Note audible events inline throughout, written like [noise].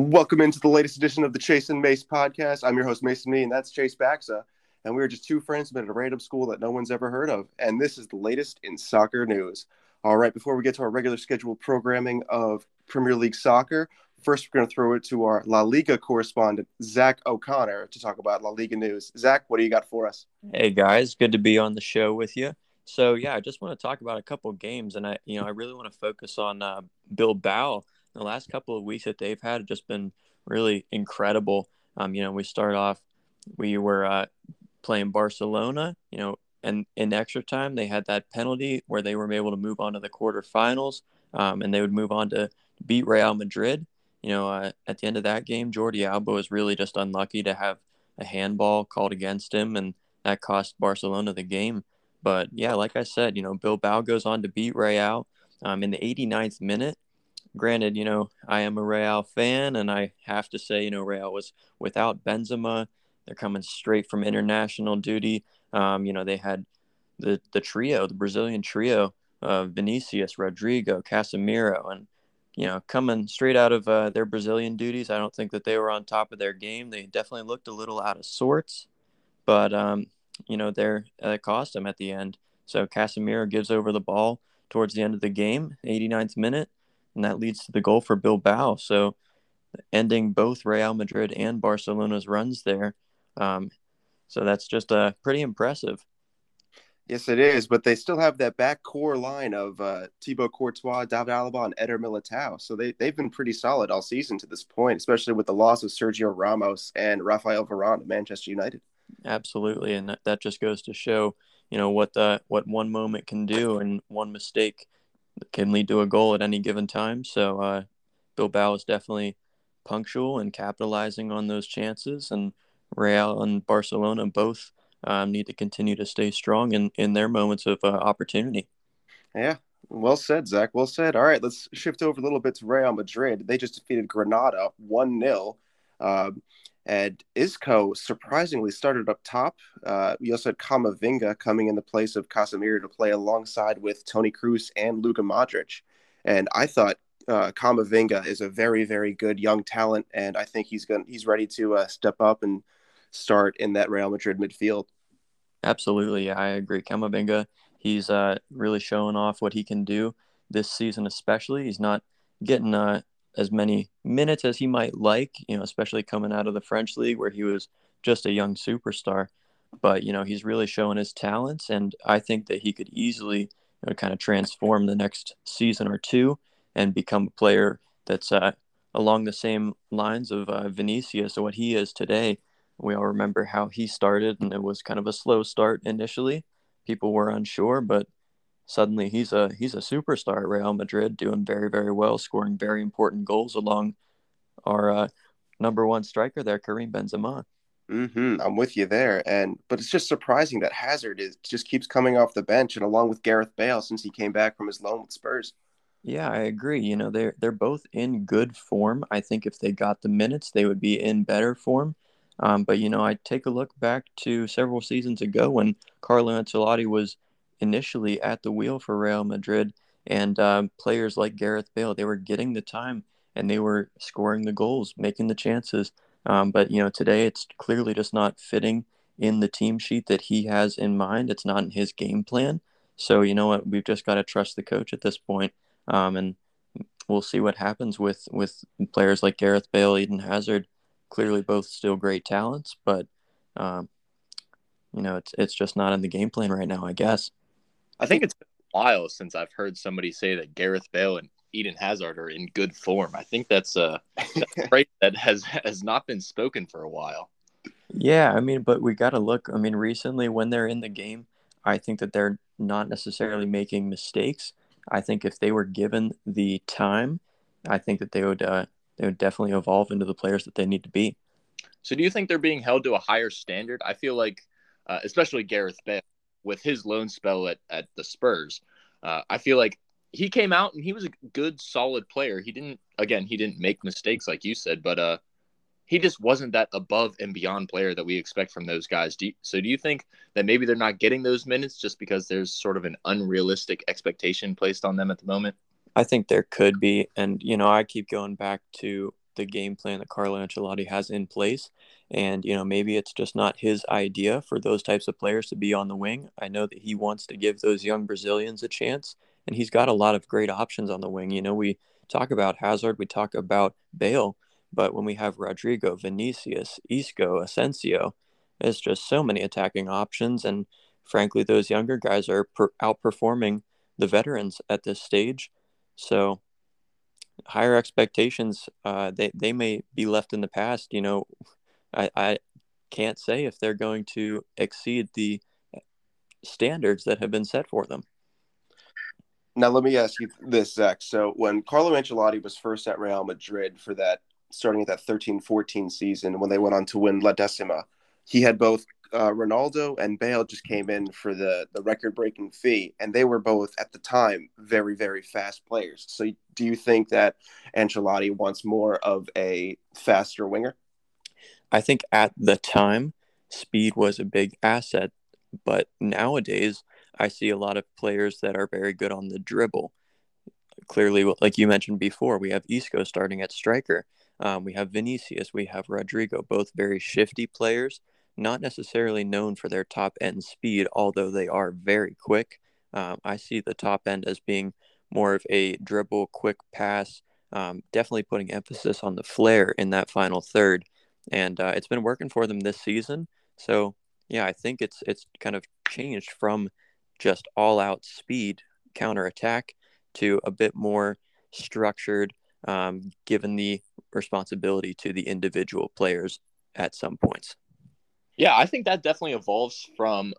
Welcome into the latest edition of the Chase and Mase podcast. I'm your host, Mason Mee, and that's Chase Baxa. And we are just two friends met at a random school that no one's ever heard of. And this is the latest in soccer news. All right, before we get to our regular scheduled programming of Premier League soccer, first we're going to throw it to our La Liga correspondent, Zach O'Connor, to talk about La Liga news. Zach, what do you got for us? Hey, guys. Good to be on the show with you. So, yeah, I just want to talk about a couple games. And I, you know, I really want to focus on uh, Bilbao the last couple of weeks that they've had have just been really incredible. Um, you know, we start off, we were uh, playing Barcelona, you know, and in extra time they had that penalty where they were able to move on to the quarterfinals, um, and they would move on to beat Real Madrid. You know, uh, at the end of that game, Jordi Alba was really just unlucky to have a handball called against him, and that cost Barcelona the game. But yeah, like I said, you know, Bilbao goes on to beat Real um, in the 89th minute granted, you know, I am a Real fan, and I have to say, you know, Real was without Benzema. They're coming straight from international duty. Um, you know, they had the the trio, the Brazilian trio of Vinicius, Rodrygo, Casemiro, and you know, coming straight out of uh, their Brazilian duties. I don't think that they were on top of their game. They definitely looked a little out of sorts, but um, you know, they're uh, cost them at the end. So Casemiro gives over the ball towards the end of the game, 89th minute and that leads to the goal for Bilbao. So, ending both Real Madrid and Barcelona's runs there. Um, so that's just uh, pretty impressive. Yes, it is. But they still have that back core line of uh, Thibaut Courtois, David Alaba, and Eder Militao. So they, they've been pretty solid all season to this point, especially with the loss of Sergio Ramos and Rafael Varane at Manchester United. Absolutely. And that, that just goes to show, you know, what the what one moment can do and one mistake can lead to a goal at any given time. So uh, Bilbao is definitely punctual and capitalizing on those chances, and Real and Barcelona both um, need to continue to stay strong in, in their moments of uh, opportunity. Yeah, well said, Zach. Well said. All right, let's shift over a little bit to Real Madrid. They just defeated Granada 1 0. Um, and Isco surprisingly started up top. Uh, we also had Camavinga coming in the place of Casemiro to play alongside with Toni Kroos and Luka Modric. And I thought uh, Camavinga is a very, very good young talent, and I think he's going he's ready to uh, step up and start in that Real Madrid midfield. Absolutely, I agree. Camavinga, he's uh, really showing off what he can do this season, especially. He's not getting uh, as many minutes as he might like, you know, especially coming out of the French league where he was just a young superstar. But, you know, he's really showing his talents. And I think that he could easily you know, kind of transform the next season or two and become a player that's uh, along the same lines of uh, Vinicius or what he is today. We all remember how he started, and it was kind of a slow start initially. People were unsure, but suddenly he's a he's a superstar at Real Madrid, doing very very well, scoring very important goals along our uh, number one striker there, Karim Benzema. Mm-hmm. I'm with you there, and but it's just surprising that Hazard is just keeps coming off the bench, and along with Gareth Bale since he came back from his loan with Spurs. Yeah, I agree. You know, they're they're both in good form. I think if they got the minutes, they would be in better form. Um, but you know, I take a look back to several seasons ago when Carlo Ancelotti was initially at the wheel for Real Madrid, and um, players like Gareth Bale, they were getting the time and they were scoring the goals, making the chances. Um, but you know, today it's clearly just not fitting in the team sheet that he has in mind. It's not in his game plan. So you know what, we've just got to trust the coach at this point, um, and we'll see what happens with with players like Gareth Bale, Eden Hazard. Clearly, both still great talents, but um, you know, it's it's just not in the game plan right now. I guess. I think it's been a while since I've heard somebody say that Gareth Bale and Eden Hazard are in good form. I think that's a, a phrase that has has not been spoken for a while. Yeah, I mean, but we got to look. I mean, recently when they're in the game, I think that they're not necessarily making mistakes. I think if they were given the time, I think that they would uh, they would definitely evolve into the players that they need to be. So, do you think they're being held to a higher standard? I feel like, uh, especially Gareth Bale, with his loan spell at, at the Spurs. Uh, I feel like he came out and he was a good, solid player. He didn't, again, he didn't make mistakes like you said, but uh, he just wasn't that above and beyond player that we expect from those guys. Do you, so do you think that maybe they're not getting those minutes just because there's sort of an unrealistic expectation placed on them at the moment? I think there could be. And, you know, I keep going back to the game plan that Carlo Ancelotti has in place. And, you know, maybe it's just not his idea for those types of players to be on the wing. I know that he wants to give those young Brazilians a chance, and he's got a lot of great options on the wing. You know, we talk about Hazard, we talk about Bale, but when we have Rodrygo, Vinicius, Isco, Asensio, it's just so many attacking options. And frankly, those younger guys are per- outperforming the veterans at this stage. So, higher expectations, uh, they, they may be left in the past. You know, I, I can't say if they're going to exceed the standards that have been set for them. Now, let me ask you this, Zach. So, when Carlo Ancelotti was first at Real Madrid for that, starting at that 13 14 season, when they went on to win La Decima, he had both uh, Ronaldo and Bale just came in for the, the record breaking fee, and they were both at the time very, very fast players. So, do you think that Ancelotti wants more of a faster winger? I think at the time, speed was a big asset, but nowadays, I see a lot of players that are very good on the dribble. Clearly, like you mentioned before, we have Isco starting at striker. Um, we have Vinicius, we have Rodrygo, both very shifty players, not necessarily known for their top end speed, although they are very quick. Um, I see the top end as being more of a dribble, quick pass, um, definitely putting emphasis on the flair in that final third and uh, it's been working for them this season. So yeah, I think it's it's kind of changed from just all out speed counter attack to a bit more structured, um, given the responsibility to the individual players at some points. Yeah, I think that definitely evolves from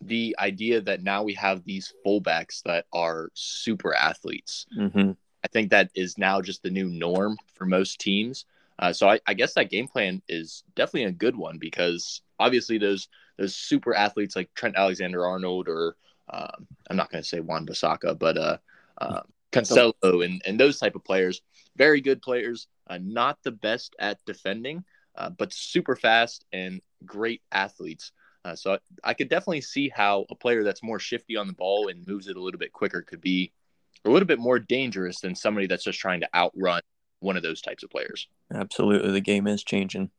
the idea that now we have these fullbacks that are super athletes. Mm-hmm. I think that is now just the new norm for most teams. Uh, so I, I, guess that game plan is definitely a good one because obviously those those super athletes like Trent Alexander Arnold or um, I'm not going to say Wan-Bissaka, but uh, uh, [laughs] Cancelo and, and those type of players, very good players, uh, not the best at defending, uh, but super fast and great athletes. Uh, so I, I could definitely see how a player that's more shifty on the ball and moves it a little bit quicker could be a little bit more dangerous than somebody that's just trying to outrun one of those types of players. Absolutely, the game is changing.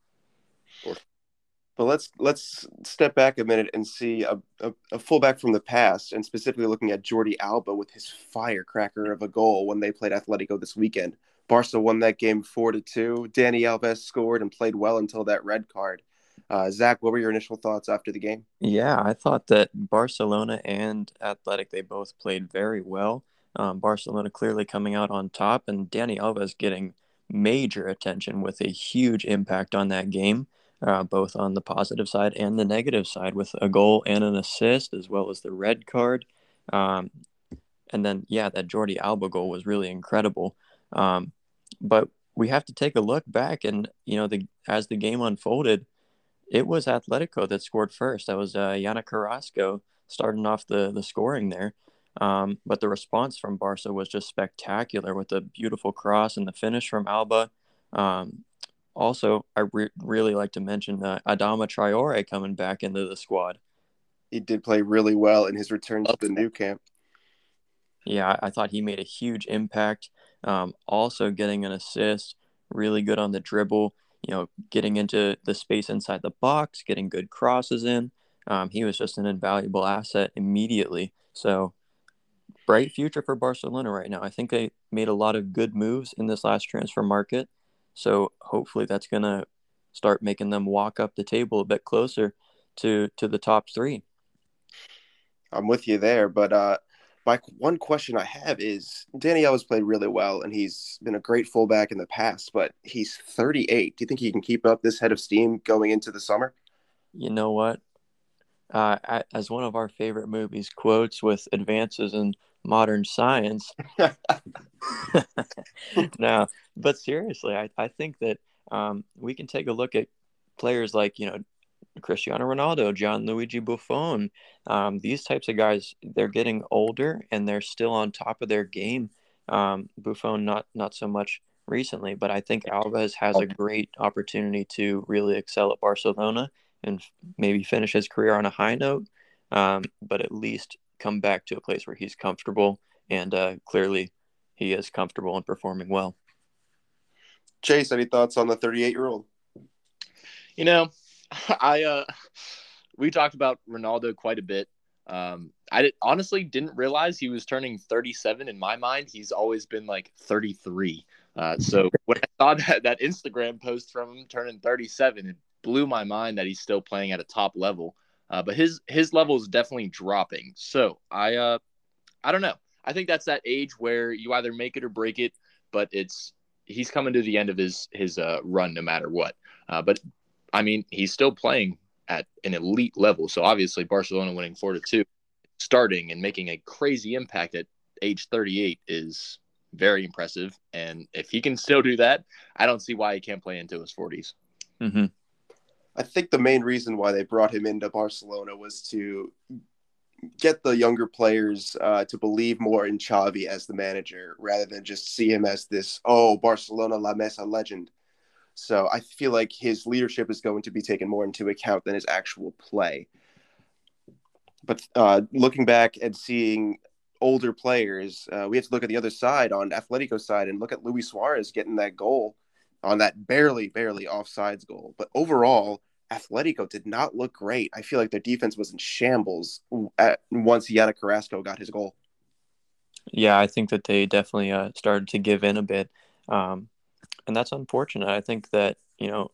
But let's let's step back a minute and see a, a, a, fullback from the past, and specifically looking at Jordi Alba with his firecracker of a goal when they played Atletico this weekend. Barca won that game four to two. Dani Alves scored and played well until that red card. Uh, Zach, what were your initial thoughts after the game? Yeah, I thought that Barcelona and Athletic they both played very well. Um, Barcelona clearly coming out on top, and Dani Alves getting major attention with a huge impact on that game, uh, both on the positive side and the negative side, with a goal and an assist, as well as the red card. Um, and then, yeah, that Jordi Alba goal was really incredible. Um, but we have to take a look back, and you know, the as the game unfolded, it was Atletico that scored first. That was uh, Yannick Carrasco starting off the the scoring there. Um, but the response from Barca was just spectacular with the beautiful cross and the finish from Alba. Um, also, I re- really like to mention uh, Adama Traore coming back into the squad. He did play really well in his return to the Nou Camp. Yeah, I, I thought he made a huge impact. Um, also, getting an assist, really good on the dribble. You know, getting into the space inside the box, getting good crosses in. Um, he was just an invaluable asset immediately. So bright future for Barcelona right now. I think they made a lot of good moves in this last transfer market. So hopefully that's going to start making them walk up the table a bit closer to to the top 3. I'm with you there, but uh my one question I have is Dani Alves played really well and he's been a great fullback in the past, but he's 38. Do you think he can keep up this head of steam going into the summer? You know what? Uh, as one of our favorite movies quotes with advances in modern science. [laughs] [laughs] no, but seriously, I, I think that um, we can take a look at players like, you know, Cristiano Ronaldo, Gianluigi Buffon. Um, these types of guys, they're getting older and they're still on top of their game. Um, Buffon, not not so much recently, but I think Alves has a great opportunity to really excel at Barcelona and maybe finish his career on a high note. Um, but at least come back to a place where he's comfortable, and uh, clearly he is comfortable and performing well. Chase, any thoughts on the 38 year old? You know, [laughs] I uh, we talked about Ronaldo quite a bit. Um, I did, honestly didn't realize he was turning 37. In my mind, he's always been like 33. Uh, so [laughs] when I saw that, that Instagram post from him turning 37, it blew my mind that he's still playing at a top level. Uh, but his his level is definitely dropping. So I uh, I don't know. I think that's that age where you either make it or break it. But it's he's coming to the end of his his uh, run no matter what. Uh, but I mean, he's still playing at an elite level. So obviously, Barcelona winning four to two, starting and making a crazy impact at age 38 is very impressive. And if he can still do that, I don't see why he can't play into his 40s. Mm-hmm. I think the main reason why they brought him into Barcelona was to get the younger players uh, to believe more in Xavi as the manager rather than just see him as this, oh, Barcelona La Masia legend. So I feel like his leadership is going to be taken more into account than his actual play. But uh, looking back and seeing older players, uh, we have to look at the other side on Atletico side and look at Luis Suarez getting that goal on that barely, barely offsides goal. But overall, Atletico did not look great. I feel like their defense was in shambles at, once Yannick Carrasco got his goal. Yeah, I think that they definitely uh, started to give in a bit. Um, and that's unfortunate. I think that you know,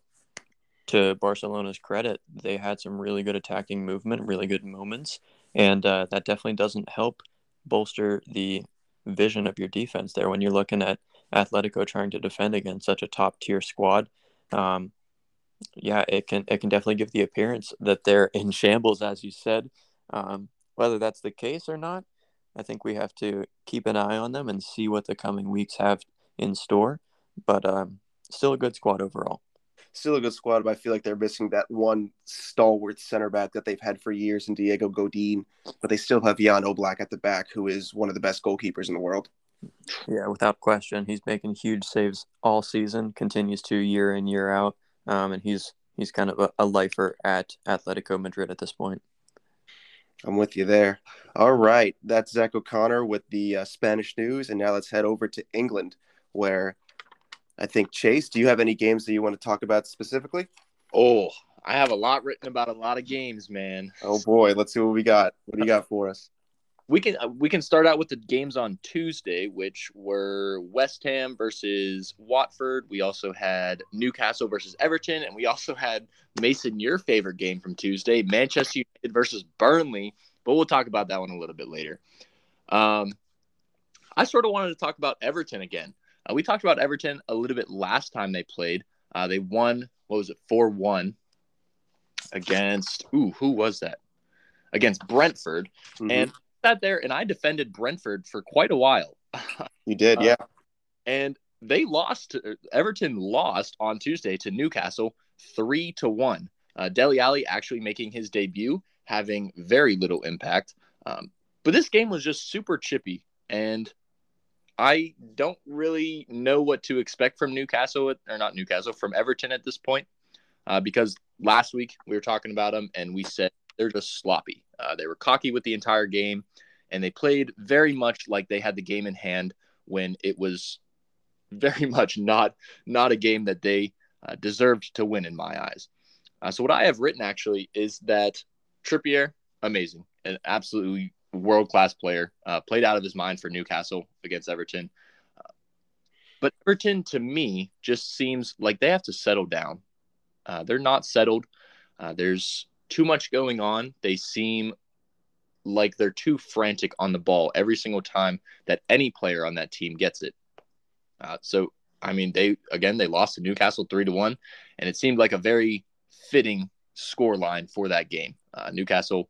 to Barcelona's credit, they had some really good attacking movement, really good moments, and uh, that definitely doesn't help bolster the vision of your defense there when you're looking at Atletico trying to defend against such a top tier squad. Um, yeah, it can it can definitely give the appearance that they're in shambles, as you said. Um, whether that's the case or not, I think we have to keep an eye on them and see what the coming weeks have in store but um, still a good squad overall. Still a good squad, but I feel like they're missing that one stalwart center back that they've had for years in Diego Godin. But they still have Jan Oblak at the back, who is one of the best goalkeepers in the world. Yeah, without question, he's making huge saves all season. Continues to year in year out, um, and he's he's kind of a, a lifer at Atletico Madrid at this point. I'm with you there. All right, that's Zach O'Connor with the uh, Spanish news, and now let's head over to England, where I think Chase, do you have any games that you want to talk about specifically? Oh, I have a lot written about a lot of games, man. Oh boy, let's see what we got. What do you got for us? We can uh, we can start out with the games on Tuesday, which were West Ham versus Watford. We also had Newcastle versus Everton, and we also had Mason your favorite game from Tuesday, Manchester United versus Burnley. But we'll talk about that one a little bit later. Um, I sort of wanted to talk about Everton again. Uh, we talked about Everton a little bit last time they played. Uh, they won, what was it, 4 1 against, ooh, who was that? Against Brentford. Mm-hmm. And sat there and I defended Brentford for quite a while. [laughs] you did, uh, yeah. and they lost, Everton lost on Tuesday to Newcastle 3 to 1. Uh, Dele Alli actually making his debut, having very little impact. Um, but this game was just super chippy. And I don't really know what to expect from Newcastle or not Newcastle from Everton at this point, uh, because last week we were talking about them and we said they're just sloppy. Uh, they were cocky with the entire game, and they played very much like they had the game in hand when it was [laughs] very much not not a game that they uh, deserved to win in my eyes. Uh, so what I have written actually is that Trippier amazing and absolutely world class player, uh, played out of his mind for Newcastle against Everton. Uh, but Everton, to me, just seems like they have to settle down. Uh, they're not settled. Uh, there's too much going on. They seem like they're too frantic on the ball every single time that any player on that team gets it. Uh, so, I mean, they again they lost to Newcastle three to one, and it seemed like a very fitting score line for that game. Uh, Newcastle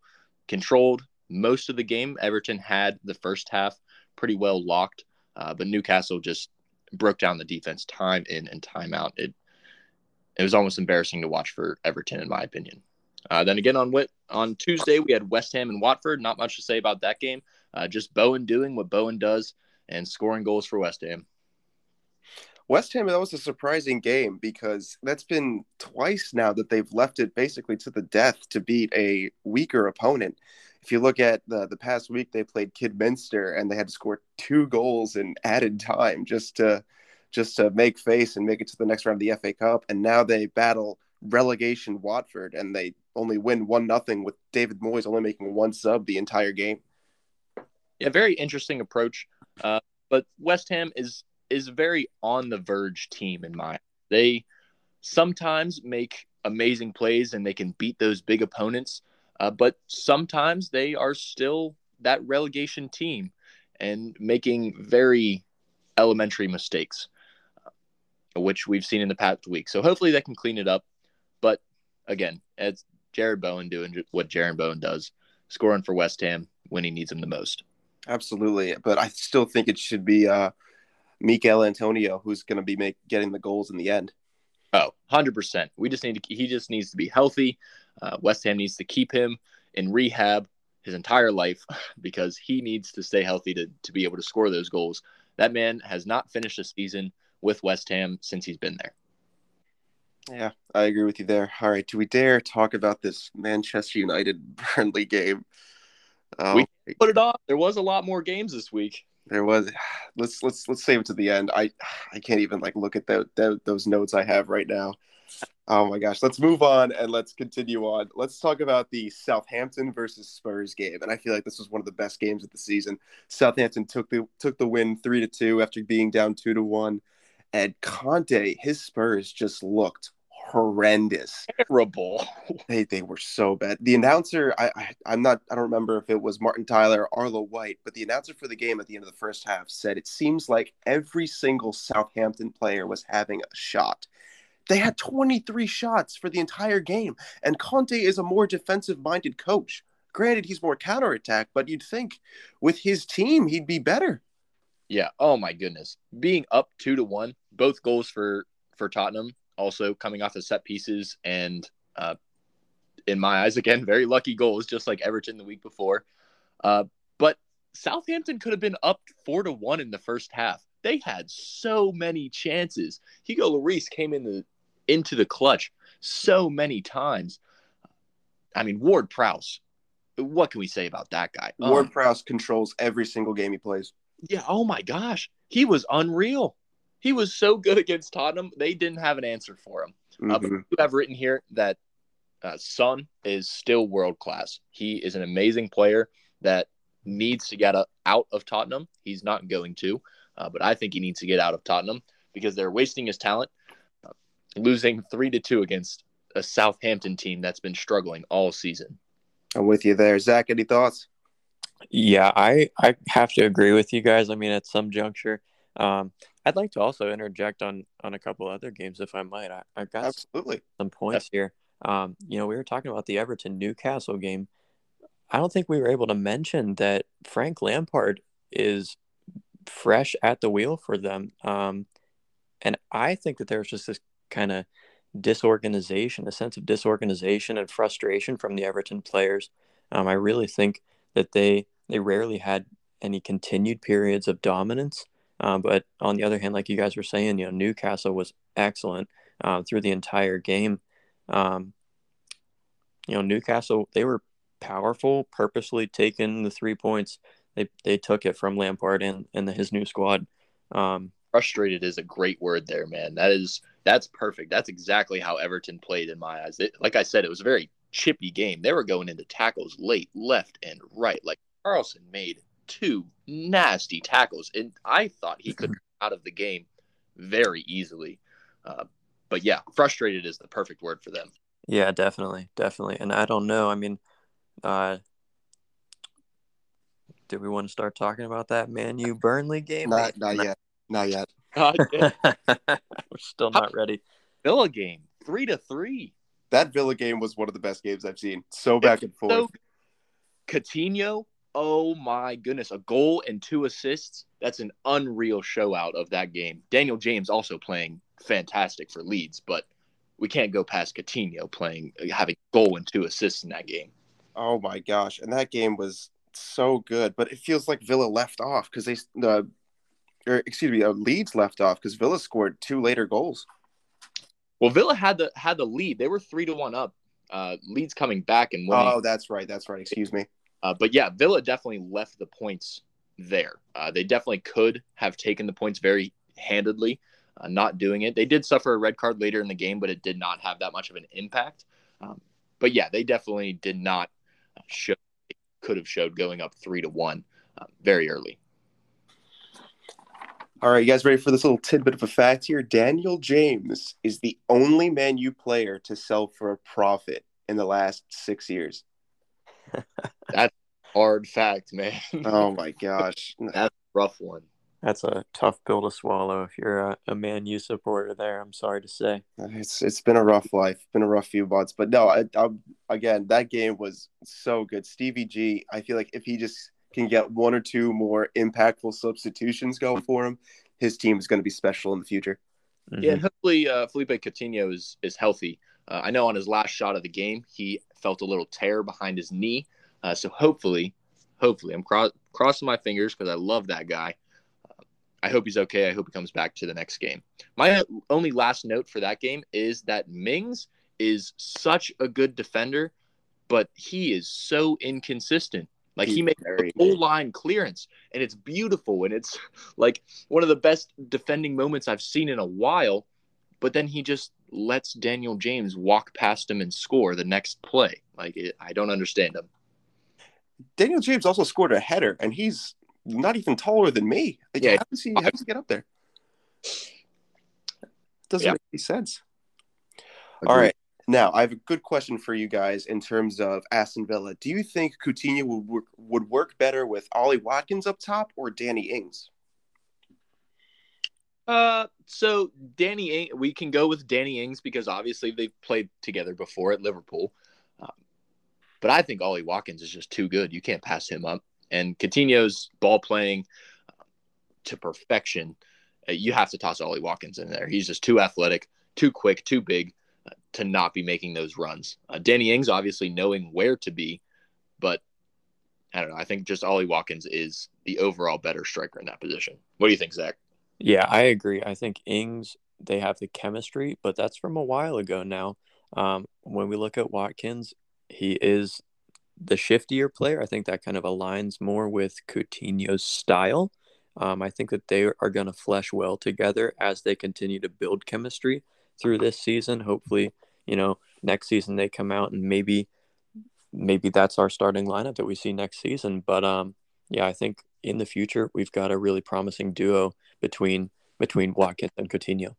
controlled most of the game. Everton had the first half pretty well locked, uh, but Newcastle just broke down the defense time in and time out. It it was almost embarrassing to watch for Everton, in my opinion. Uh, then again on on Tuesday we had West Ham and Watford. Not much to say about that game. Uh, just Bowen doing what Bowen does and scoring goals for West Ham. West Ham, that was a surprising game because that's been twice now that they've left it basically to the death to beat a weaker opponent if you look at the the past week, they played Kidderminster and they had to score two goals in [laughs] added time just to just to make face and make it to the next round of the FA Cup. And now they battle relegation Watford, and they only win one nothing with David Moyes only making one sub the entire game. Yeah, very interesting approach. Uh, but West Ham is is very on the verge team in my. They sometimes make amazing plays and they can beat those big opponents, uh, but sometimes they are still that relegation team and making very elementary mistakes, uh, which we've seen in the past week. So hopefully they can clean it up. But again, it's Jarrod Bowen doing what Jarrod Bowen does, scoring for West Ham when he needs him the most. Absolutely, but I still think it should be uh, Michail Antonio who's going to be make, getting the goals in the end. Oh, 100%. We just need to he just needs to be healthy. Uh, West Ham needs to keep him in rehab his entire life [laughs] because he needs to stay healthy to, to be able to score those goals. That man has not finished a season with West Ham since he's been there. Yeah, I agree with you there. All right, do we dare talk about this Manchester United [laughs] Burnley game? Oh, we put it off. There was a lot more games this week. There was. [sighs] Let's let's let's save it to the end. I [sighs] I can't even like look at the, those notes I have right now. Oh my gosh. Let's move on and let's continue on. Let's talk about the Southampton versus Spurs game. And I feel like this was one of the best games of the season. Southampton took the took the win three to two after being down two to one. And Conte, his Spurs just looked horrendous. Terrible. They they were so bad. The announcer, I, I am not I don't remember if it was Martin Tyler or Arlo White, but the announcer for the game at the end of the first half said it seems like every single Southampton player was having a shot. They had 23 shots for the entire game, and Conte is a more defensive-minded coach. Granted, he's more counterattack, but you'd think with his team he'd be better. Yeah. Oh my goodness. Being up two to one, both goals for for Tottenham also coming off of set pieces and uh, in my eyes again [laughs] very lucky goals just like everton the week before uh, but southampton could have been up four to one in the first half they had so many chances hugo Lloris came in the into the clutch so many times i mean ward prowse what can we say about that guy ward um, prowse controls every single game he plays yeah oh my gosh he was unreal he was so good against Tottenham. They didn't have an answer for him. Mm-hmm. Uh, but have written here that uh, Son is still world class. He is an amazing player that needs to get a, out of Tottenham. He's not going to, uh, but I think he needs to get out of Tottenham because they're wasting his talent, uh, losing three to two against a Southampton team that's been struggling all season. I'm with you there, Zach. Any thoughts? Yeah, I I have to agree with you guys. I mean, at some juncture, um, I'd like to also interject on on a couple other games, if I might. I, have got absolutely some points here. Um, you know, we were talking about the Everton Newcastle game. I don't think we were able to mention that Frank Lampard is fresh at the wheel for them, um, and I think that there's just this kind of disorganization, a sense of disorganization and frustration from the Everton players. Um, I really think that they they rarely had any continued periods of dominance. Uh, but on the other hand, like you guys were saying, you know, Newcastle was excellent uh, through the entire game. Um, you know, Newcastle they were powerful, purposely taking the three points. They they took it from Lampard and and the, his new squad. Um, Frustrated is a great word there, man. That is that's perfect. That's exactly how Everton played in my eyes. It, like I said, it was a very chippy game. They were going into tackles late, left and right. Like Carlson made two nasty tackles, and I thought he could [laughs] out of the game very easily. Uh, but yeah, frustrated is the perfect word for them. Yeah, definitely, definitely. And I don't know. I mean, uh, do we want to start talking about that Man U Burnley game? Not, not yet. Not yet. [laughs] [laughs] We're still not ready. Villa game, three to three. That Villa game was one of the best games I've seen. So back and forth. So, Coutinho oh my goodness, a goal and two assists. That's an unreal show out of that game. Daniel James also playing fantastic for Leeds, but we can't go past Coutinho playing having goal and two assists in that game. Oh my gosh, and that game was so good, but it feels like Villa left off because they, uh, or excuse me, uh, Leeds left off because Villa scored two later goals. Well, Villa had the had the lead. They were three to one up. Uh, Leeds coming back and winning. Oh, that's right. That's right. Excuse me. Uh, but yeah, Villa definitely left the points there. Uh, they definitely could have taken the points very handedly, uh, not doing it. They did suffer a red card later in the game, but it did not have that much of an impact. Um, but yeah, they definitely did not show could have showed going up three to one uh, very early. All right, you guys ready for this little tidbit of a fact here? Daniel James is the only Man U player to sell for a profit in the last six years. [laughs] That's a hard fact, man. oh my gosh, [laughs] that's a rough one. That's a tough pill to swallow if you're a, a Man U supporter. There, I'm sorry to say. It's it's been a rough life, been a rough few months, but no, I, I, again, that game was so good. Stevie G, I feel like if he just can get one or two more impactful substitutions going for him, his team is going to be special in the future. Mm-hmm. Yeah, and hopefully uh, Felipe Coutinho is is healthy. Uh, I know on his last shot of the game, he felt a little tear behind his knee. Uh, so hopefully, hopefully, I'm cro- crossing my fingers because I love that guy. I hope he's okay. I hope he comes back to the next game. My only last note for that game is that Mings is such a good defender, but he is so inconsistent. Like he's he makes a whole line clearance, and it's beautiful, and it's like one of the best defending moments I've seen in a while. But then he just lets Daniel James walk past him and score the next play. Like it, I don't understand him. Daniel James also scored a header, and he's not even taller than me. Like, yeah. How does he how does he get up there? Doesn't yeah. make any sense. Agreed. All right. Now, I have a good question for you guys in terms of Aston Villa. Do you think Coutinho would work, would work better with Ollie Watkins up top or Danny Ings? Uh, so Danny, we can go with Danny Ings because obviously they've played together before at Liverpool. Um, but I think Ollie Watkins is just too good. You can't pass him up and Coutinho's ball playing uh, to perfection. Uh, you have to toss Ollie Watkins in there. He's just too athletic, too quick, too big to not be making those runs. Uh, Danny Ings obviously knowing where to be, but I don't know. I think just Ollie Watkins is the overall better striker in that position. What do you think, Zach? Yeah, I agree. I think Ings they have the chemistry, but that's from a while ago now. Um, when we look at Watkins, he is the shiftier player. I think that kind of aligns more with Coutinho's style. Um, I think that they are going to flesh well together as they continue to build chemistry through this season. Hopefully, you know, next season they come out and maybe maybe that's our starting lineup that we see next season. But um, yeah, I think in the future we've got a really promising duo between between Watkins and Coutinho.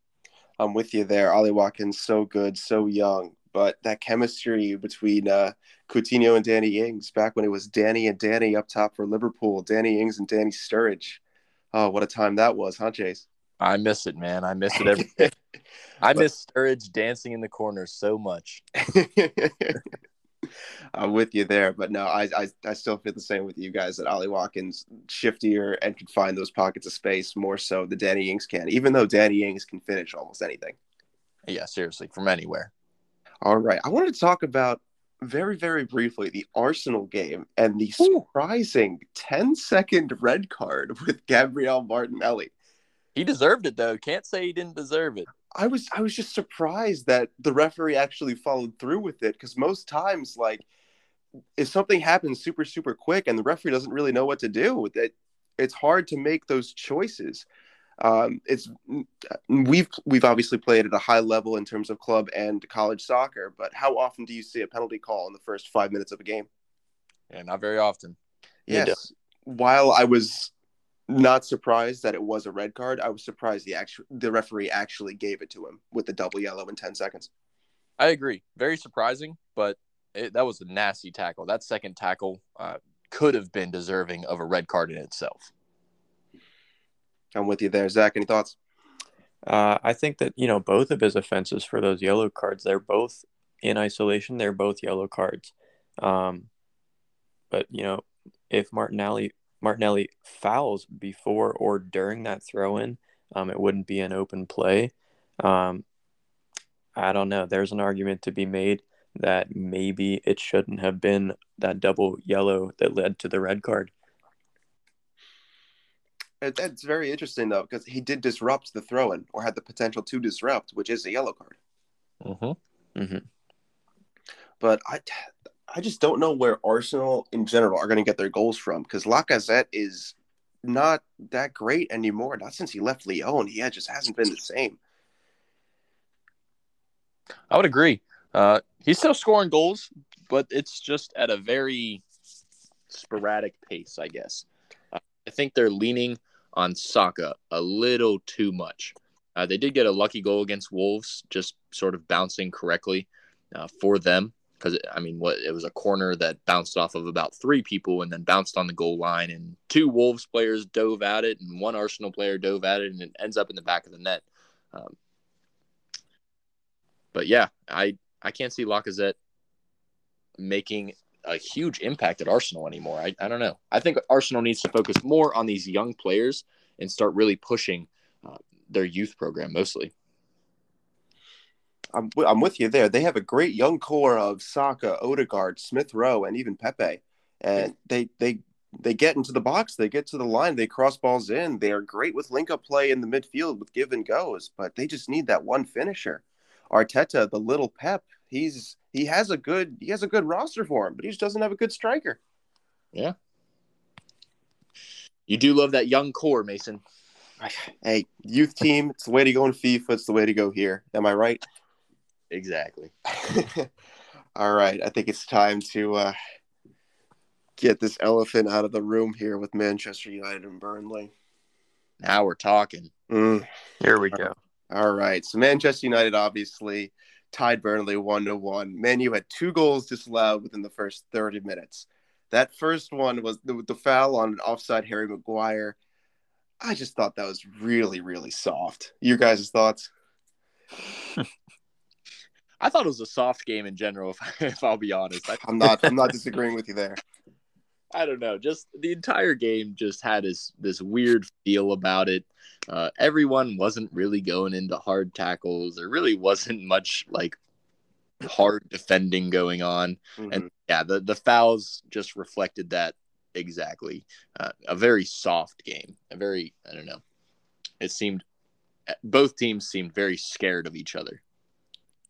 I'm with you there. Ollie Watkins, so good, so young, but that chemistry between uh, Coutinho and Danny Ings back when it was Danny and Danny up top for Liverpool, Danny Ings and Danny Sturridge. Oh, what a time that was, huh, Chase? I miss it, man. I miss it every day. [laughs] I miss Sturridge dancing in the corner so much. [laughs] I'm with you there, but no, I, I I still feel the same with you guys that Ollie Watkins shiftier and can find those pockets of space more so than Danny Ings can, even though Danny Ings can finish almost anything. Yeah, seriously, from anywhere. All right. I wanted to talk about very, very briefly the Arsenal game and the surprising 10 second red card [laughs] with Gabriel Martinelli. He deserved it though. Can't say he didn't deserve it. I was I was just surprised that the referee actually followed through with it because most times like if something happens super super quick and the referee doesn't really know what to do with it, it's hard to make those choices um, it's we've we've obviously played at a high level in terms of club and college soccer, but how often do you see a penalty call in the first five minutes of a game? Yeah, not very often. Yes. While I was not surprised that it was a red card, I was surprised the actual the referee actually gave it to him with the double yellow in ten seconds. I agree. Very surprising, but it, that was a nasty tackle. That second tackle uh, could have been deserving of a red card in itself. I'm with you there, Zach. Any thoughts? Uh, I think that you know both of his offenses for those yellow cards. They're both in isolation. They're both yellow cards. Um, but you know, if Martinelli Martinelli fouls before or during that throw in, um, it wouldn't be an open play. Um, I don't know. There's an argument to be made that maybe it shouldn't have been that double yellow that led to the red card. That's very interesting though, because he did disrupt the throw-in, or had the potential to disrupt, which is a yellow card. Mm-hmm. Mm-hmm. But I, I just don't know where Arsenal in general are going to get their goals from, because Lacazette is not that great anymore. Not since he left Lyon. He just hasn't been the same. I would agree. Uh, he's still scoring goals, but it's just at a very sporadic pace, I guess. Uh, I think they're leaning on Saka a little too much. Uh, they did get a lucky goal against Wolves, just sort of bouncing correctly uh, for them. Because I mean, what it was a corner that bounced off of about three people and then bounced on the goal line, and two Wolves players dove at it, and one Arsenal player dove at it, and it ends up in the back of the net. Um, but yeah, I I can't see Lacazette making a huge impact at Arsenal anymore. I, I don't know. I think Arsenal needs to focus more on these young players and start really pushing uh, their youth program mostly. I'm, I'm with you there. They have a great young core of Saka, Odegaard, Smith Rowe, and even Pepe. And they they they get into the box, they get to the line, they cross balls in. They are great with link up play in the midfield with give and goes, but they just need that one finisher. Arteta, the little Pep, he's he has a good he has a good roster for him, but he just doesn't have a good striker. Yeah. You do love that young core, Mason. Hey, youth team, it's the way to go in FIFA, it's the way to go here. Am I right? Exactly. [laughs] All right, I think it's time to uh, get this elephant out of the room here with Manchester United and Burnley. Now we're talking. Mm. Here we go. All right. So Manchester United obviously tied Burnley one to one. Man, you had two goals disallowed within the first 30 minutes. That first one was the, the foul on an offside Harry Maguire. I just thought that was really, really soft. You guys' thoughts? [laughs] I thought it was a soft game in general. If, [laughs] if I'll be honest, I, I'm not. I'm not [laughs] disagreeing with you there. I don't know. Just the entire game just had this this weird feel about it. Uh, everyone wasn't really going into hard tackles. There really wasn't much like hard defending going on. Mm-hmm. And yeah, the the fouls just reflected that exactly. Uh, a very soft game. A very I don't know. It seemed both teams seemed very scared of each other.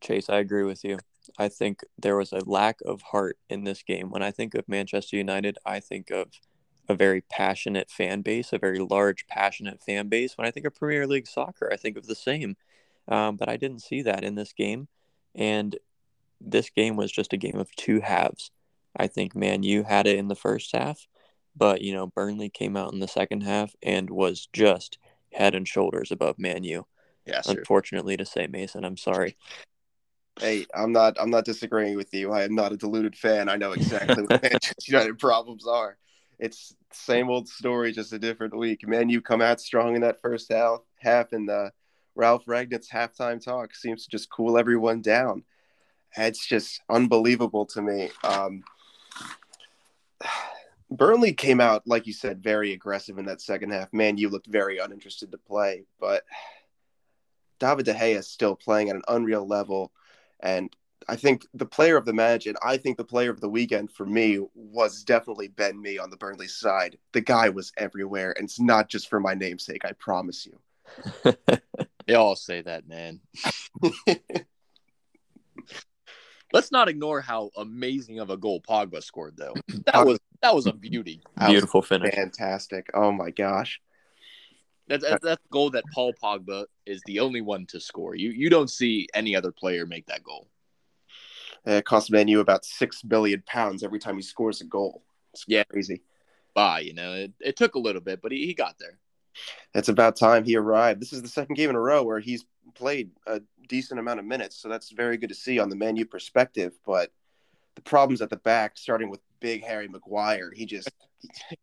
Chase, I agree with you. I think there was a lack of heart in this game. When I think of Manchester United, I think of a very passionate fan base, a very large, passionate fan base. When I think of Premier League soccer, I think of the same. Um, but I didn't see that in this game. And this game was just a game of two halves. I think Man U had it in the first half, but you know Burnley came out in the second half and was just head and shoulders above Man U. Yes. Unfortunately to say, Mason, I'm sorry. Hey, I'm not. I'm not disagreeing with you. I am not a deluded fan. I know exactly what [laughs] Manchester United problems are. It's same old story, just a different week. Man, you come out strong in that first half, half, and uh, Ralf Rangnick's halftime talk seems to just cool everyone down. It's just unbelievable to me. Um, [sighs] Burnley came out, like you said, very aggressive in that second half. Man, you looked very uninterested to play, but [sighs] David De Gea is still playing at an unreal level. And I think the player of the match, and I think the player of the weekend for me was definitely Ben Mee on the Burnley side. The guy was everywhere, and it's not just for my namesake. I promise you. [laughs] they all say that, man. [laughs] Let's not ignore how amazing of a goal Pogba scored, though. [clears throat] That was that was a beauty. Beautiful finish. Fantastic. Oh my gosh. That's that's that goal that Paul Pogba is the only one to score. You you don't see any other player make that goal. Uh, it costs Manu about six billion pounds every time he scores a goal. It's yeah. crazy. Bye. You know, it, it took a little bit, but he, he got there. It's about time he arrived. This is the second game in a row where he's played a decent amount of minutes, so that's very good to see on the Manu perspective. But the problems at the back, starting with Big Harry Maguire, he just. [laughs]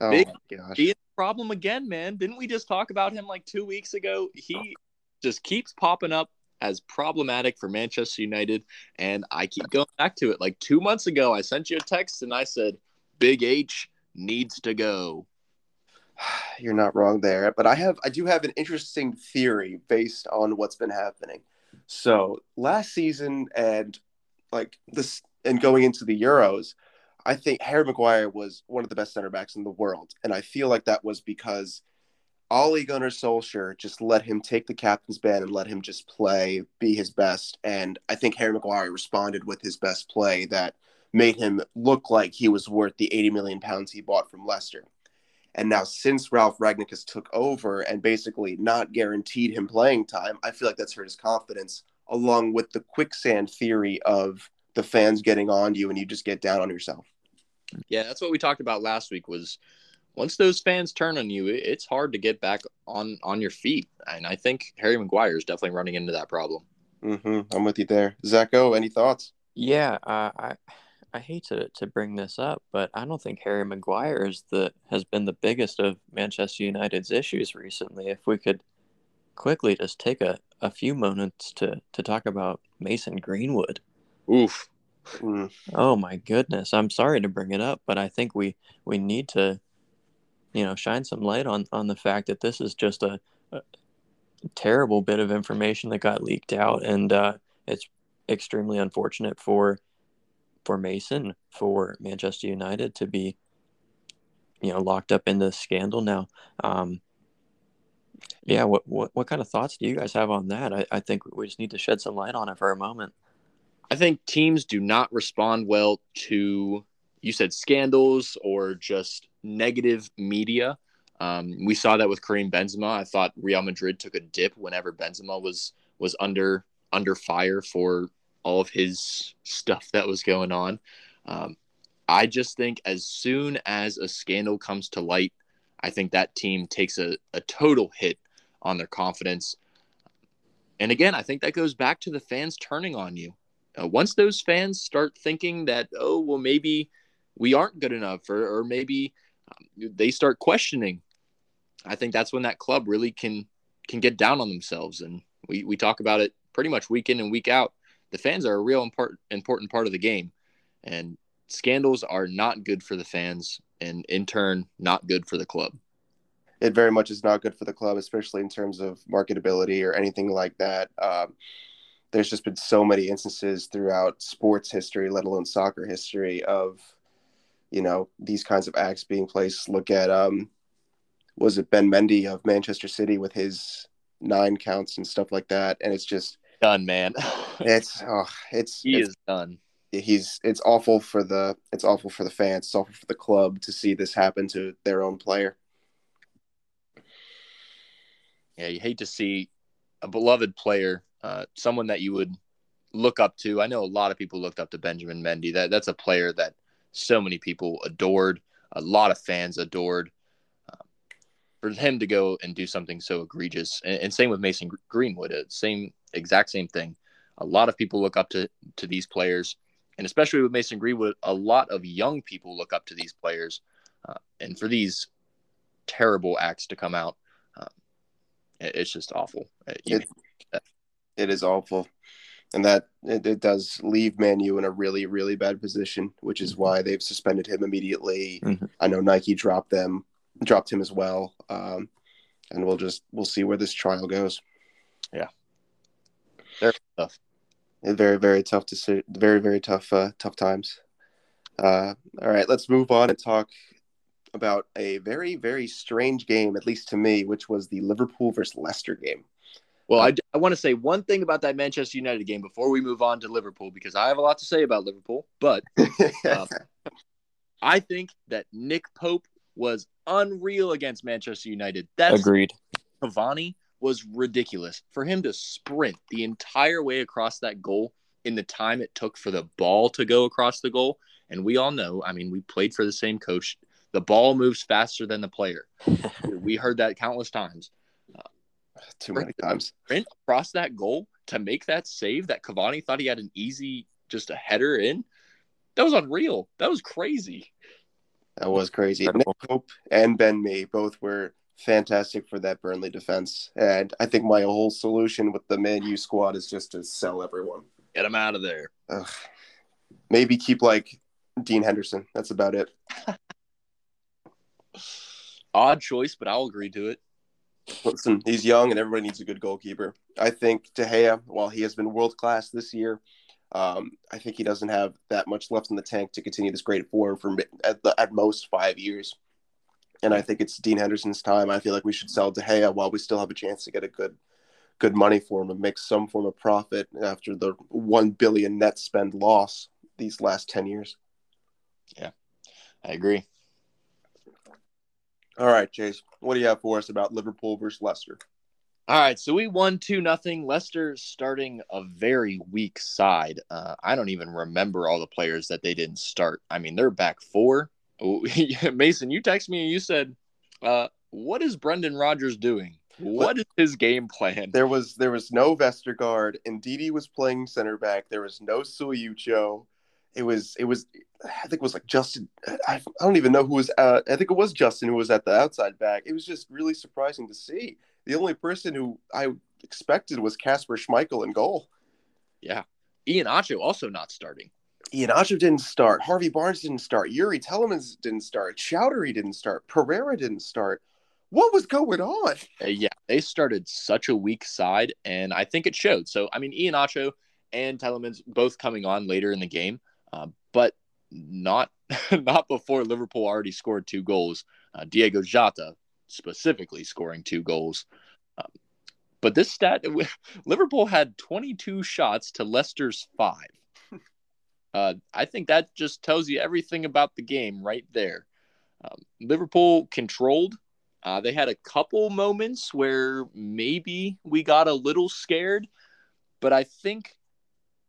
oh Big, my gosh. He problem again, man. Didn't we just talk about him like two weeks ago? He just keeps popping up as problematic for Manchester United. And I keep going back to it. Like two months ago, I sent you a text and I said, Big H needs to go. [sighs] You're not wrong there. But I have I do have an interesting theory based on what's been happening. So last season and like this and going into the Euros, I think Harry Maguire was one of the best center backs in the world. And I feel like that was because Ole Gunnar Solskjaer just let him take the captain's band and let him just play, be his best. And I think Harry Maguire responded with his best play that made him look like he was worth the 80 million pounds he bought from Leicester. And now, since Ralf Rangnick has took over and basically not guaranteed him playing time, I feel like that's hurt his confidence, along with the quicksand theory of the fans getting on you and you just get down on yourself. Yeah, that's what we talked about last week. Was once those fans turn on you, it's hard to get back on on your feet, and I think Harry Maguire is definitely running into that problem. Mm-hmm. I'm with you there, Zacho. Any thoughts? Yeah, uh, I I hate to, to bring this up, but I don't think Harry Maguire is the has been the biggest of Manchester United's issues recently. If we could quickly just take a, a few moments to, to talk about Mason Greenwood. Oof. Mm. Oh my goodness. I'm sorry to bring it up, but I think we, we need to, you know, shine some light on, on the fact that this is just a, a terrible bit of information that got leaked out. And uh, it's extremely unfortunate for for Mason for Manchester United to be, you know, locked up in this scandal now. Um, yeah, what, what what kind of thoughts do you guys have on that? I, I think we just need to shed some light on it for a moment. I think teams do not respond well to you said scandals or just negative media. Um, we saw that with Karim Benzema. I thought Real Madrid took a dip whenever Benzema was was under under fire for all of his stuff that was going on. Um, I just think as soon as a scandal comes to light, I think that team takes a, a total hit on their confidence. And again, I think that goes back to the fans turning on you. Uh, once those fans start thinking that, oh, well, maybe we aren't good enough, or, or maybe um, they start questioning, I think that's when that club really can can get down on themselves. And we, we talk about it pretty much week in and week out the fans are a real important part of the game, and scandals are not good for the fans, and in turn, not good for the club. It very much is not good for the club, especially in terms of marketability or anything like that. Um, there's just been so many instances throughout sports history, let alone soccer history, of you know these kinds of acts being placed. Look at um, was it Ben Mendy of Manchester City with his nine counts and stuff like that, and it's just done, man. [laughs] it's oh, it's he it's, is done. He's it's awful for the it's awful for the fans. It's awful for the club to see this happen to their own player. Yeah, you hate to see a beloved player, uh, someone that you would look up to. I know a lot of people looked up to Benjamin Mendy. That that's a player that so many people adored. A lot of fans adored for him to go and do something so egregious, and, and same with Mason Greenwood, uh, same exact same thing. A lot of people look up to to these players, and especially with Mason Greenwood, a lot of young people look up to these players, uh, and for these terrible acts to come out, uh, it, it's just awful. Uh, it, it is awful and that it, it, does leave Manu in a really really bad position, which is mm-hmm. why they've suspended him immediately. Mm-hmm. I know Nike dropped them dropped him as well. Um, and we'll just we'll see where this trial goes. Yeah, very tough. Very very tough to see. Very very tough uh, tough times. Uh, all right, let's move on and talk about a very very strange game, at least to me, which was the Liverpool versus Leicester game. Well, I, I want to say one thing about that Manchester United game before we move on to Liverpool because I have a lot to say about Liverpool. But uh, [laughs] I think that Nick Pope was unreal against Manchester United. That's agreed. Cavani was ridiculous for him to sprint the entire way across that goal in the time it took for the ball to go across the goal. And we all know, I mean, we played for the same coach. The ball moves faster than the player. [laughs] we heard that countless times. Too many times. Sprint across that goal to make that save that Cavani thought he had an easy, just a header in. That was unreal. That was crazy. That was crazy. Nick Pope and Ben Mee both were fantastic for that Burnley defense. And I think my whole solution with the Man U squad is just to sell everyone. Get them out of there. Ugh. Maybe keep like Dean Henderson. That's about it. [laughs] Odd choice, but I'll agree to it. Listen, he's young and everybody needs a good goalkeeper. I think De Gea, while he has been world class this year, um, I think he doesn't have that much left in the tank to continue this great form for at, the, at most five years. And I think it's Dean Henderson's time. I feel like we should sell De Gea while we still have a chance to get a good, good money for him and make some form of profit after the one billion net spend loss these last ten years. Yeah, I agree. All right, Chase, what do you have for us about Liverpool versus Leicester? All right, so we won two nothing. Leicester starting a very weak side. Uh, I don't even remember all the players that they didn't start. I mean, they're back four. [laughs] Mason, you texted me and you said, uh, "What is Brendan Rodgers doing? What is his game plan?" There was there was no Vestergaard. Ndidi was playing center back. There was no Söyüncü. It was it was I think it was like Justin. I, I don't even know who was. Uh, I think it was Justin who was at the outside back. It was just really surprising to see. The only person who I expected was Kasper Schmeichel in goal. Yeah, Iheanacho also not starting. Iheanacho didn't start. Harvey Barnes didn't start. Yuri Tielemans didn't start. Choudhury didn't start. Pereira didn't start. What was going on? Uh, yeah, they started such a weak side, and I think it showed. So, I mean, Iheanacho and Tielemans both coming on later in the game, uh, but not [laughs] not before Liverpool already scored two goals. Uh, Diego Jota specifically scoring two goals. Um, but this stat, [laughs] Liverpool had 22 shots to Leicester's five. [laughs] Uh, I think that just tells you everything about the game right there. Um, Liverpool controlled. Uh, they had a couple moments where maybe we got a little scared, but I think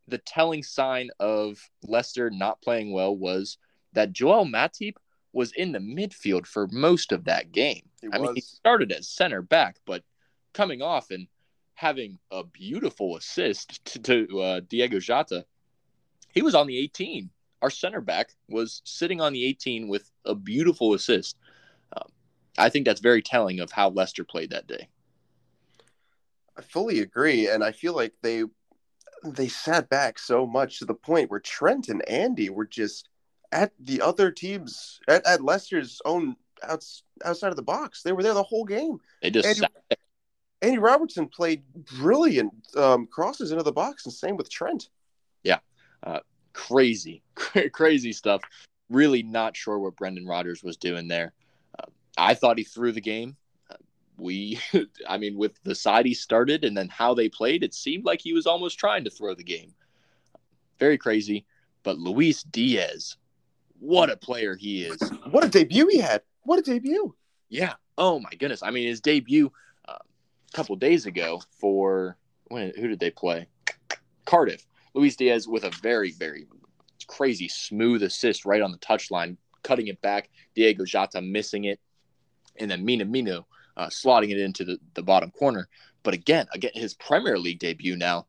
the telling sign of Leicester not playing well was that Joel Matip was in the midfield for most of that game. He I was. mean, he started as center back, but coming off and having a beautiful assist to, to uh, Diego Jota, he was on the 18. Our center back was sitting on the 18 with a beautiful assist. Um, I think that's very telling of how Leicester played that day. I fully agree, and I feel like they they sat back so much to the point where Trent and Andy were just at the other teams at, at Leicester's own outs, outside of the box. They were there the whole game. They just Andy, Andy Robertson played brilliant um, crosses into the box, and same with Trent. Yeah. Crazy, [laughs] crazy stuff. Really not sure what Brendan Rodgers was doing there. Uh, I thought he threw the game. We, [laughs] I mean, with the side he started and then how they played, it seemed like he was almost trying to throw the game. Very crazy. But Luis Diaz, what a player he is. What a debut he had! What a debut! Yeah. Oh my goodness. I mean, his debut uh, a couple days ago for when? Who did they play? Cardiff. Luis Diaz with a very, very crazy smooth assist right on the touchline, cutting it back. Diego Jota missing it, and then Minamino uh, slotting it into the, the bottom corner. But again, again, his Premier League debut now,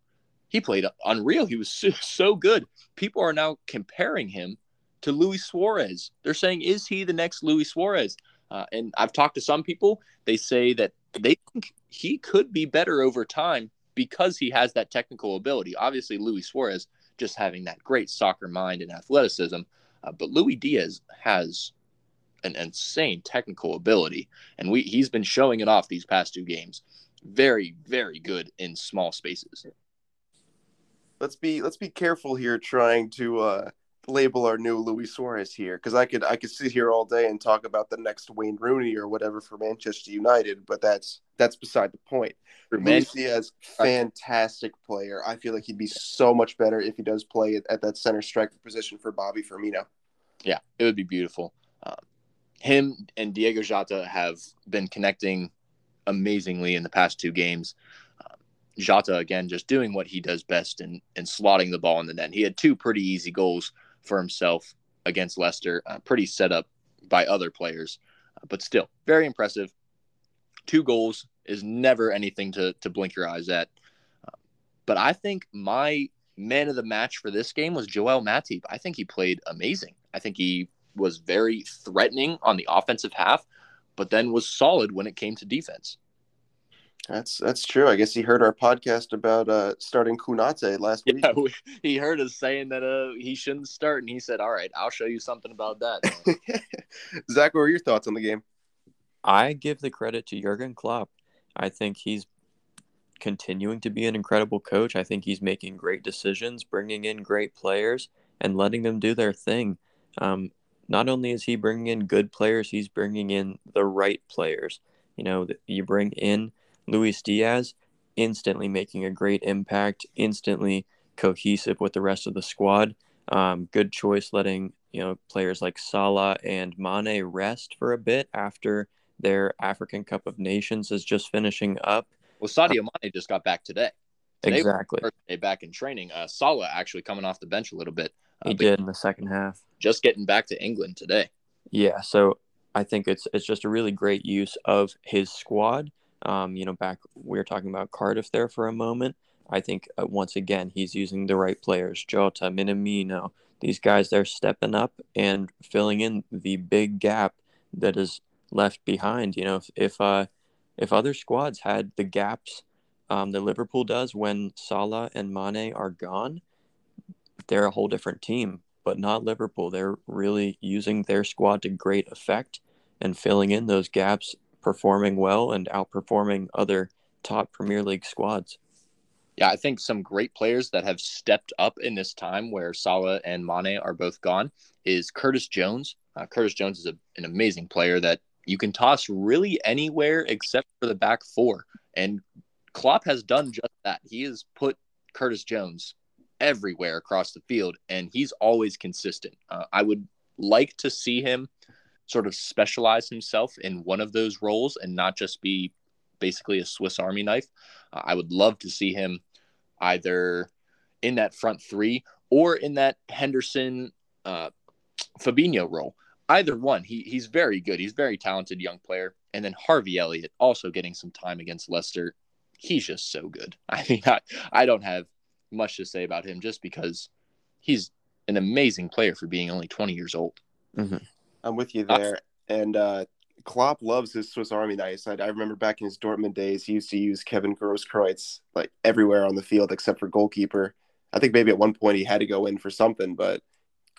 he played unreal. He was so, [laughs] so good. People are now comparing him to Luis Suarez. They're saying, is he the next Luis Suarez? Uh, and I've talked to some people. They say that they think he could be better over time because he has that technical ability. Obviously, Luis Suarez just having that great soccer mind and athleticism, uh, but Luis Diaz has an insane technical ability, and we he's been showing it off these past two games. Very, very good in small spaces. Let's be let's be careful here trying to uh, label our new Luis Suarez here because I could I could sit here all day and talk about the next Wayne Rooney or whatever for Manchester United, but that's that's beside the point. Luis Diaz, fantastic player. I feel like he'd be so much better if he does play at, at that center striker position for Bobby Firmino. Yeah, it would be beautiful. Um, him and Diego Jota have been connecting amazingly in the past two games. Um, Jota again just doing what he does best and and slotting the ball in the net. He had two pretty easy goals for himself against Leicester, uh, pretty set up by other players, uh, but still very impressive. Two goals is never anything to to blink your eyes at. Uh, but I think my man of the match for this game was Joel Matip. I think he played amazing. I think he was very threatening on the offensive half, but then was solid when it came to defense. That's that's true. I guess he heard our podcast about uh, starting Konate last week. Yeah, we, he heard us saying that uh, he shouldn't start, and he said, "All right, I'll show you something about that." [laughs] Zach, what are your thoughts on the game? I give the credit to Jurgen Klopp. I think he's continuing to be an incredible coach. I think he's making great decisions, bringing in great players, and letting them do their thing. Um, not only is he bringing in good players, he's bringing in the right players. You know, you bring in Luis Diaz, instantly making a great impact, instantly cohesive with the rest of the squad. Um, good choice letting you know players like Salah and Mane rest for a bit after their African Cup of Nations is just finishing up. Well, Sadio Mane just got back today. today exactly. Day back in training. Uh, Salah actually coming off the bench a little bit. He did in the second half. Just getting back to England today. Yeah, so I think it's it's just a really great use of his squad. Um, you know, back we were talking about Cardiff there for a moment. I think uh, once again he's using the right players. Jota, Minamino, these guys they're stepping up and filling in the big gap that is left behind. You know, if if uh, if other squads had the gaps um, that Liverpool does when Salah and Mane are gone, they're a whole different team. But not Liverpool. They're really using their squad to great effect and filling in those gaps, performing well and outperforming other top Premier League squads. Yeah, I think some great players that have stepped up in this time where Salah and Mane are both gone is Curtis Jones. Uh, Curtis Jones is a, an amazing player that you can toss really anywhere except for the back four. And Klopp has done just that. He has put Curtis Jones everywhere across the field, and he's always consistent. Uh, I would like to see him sort of specialize himself in one of those roles and not just be basically a Swiss Army knife. Uh, I would love to see him either in that front three or in that Henderson uh, Fabinho role either one, he he's very good. He's very talented young player. And then Harvey Elliott also getting some time against Leicester. He's just so good. [laughs] I mean, I, I don't have much to say about him just because he's an amazing player for being only 20 years old. Mm-hmm. I'm with you there. Uh, and uh, Klopp loves his Swiss Army knife. I, I, remember back in his Dortmund days, he used to use Kevin Grosskreutz like everywhere on the field except for goalkeeper. I think maybe at one point he had to go in for something, but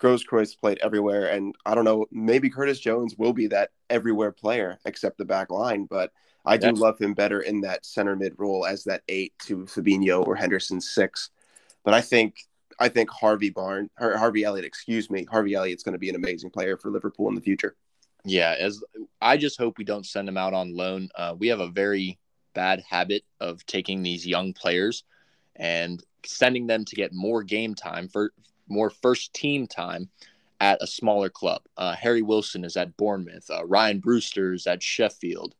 Grosskreutz played everywhere, and I don't know, maybe Curtis Jones will be that everywhere player except the back line, but I do love him better in that center mid role as that eight to Fabinho or Henderson six. But I think I think Harvey Barn Harvey Elliott, excuse me, Harvey Elliott's going to be an amazing player for Liverpool in the future. Yeah, as I just hope we don't send him out on loan. Uh, we have a very bad habit of taking these young players and sending them to get more game time for more first team time at a smaller club. Uh, Harry Wilson is at Bournemouth. Uh, Ryan Brewster is at Sheffield.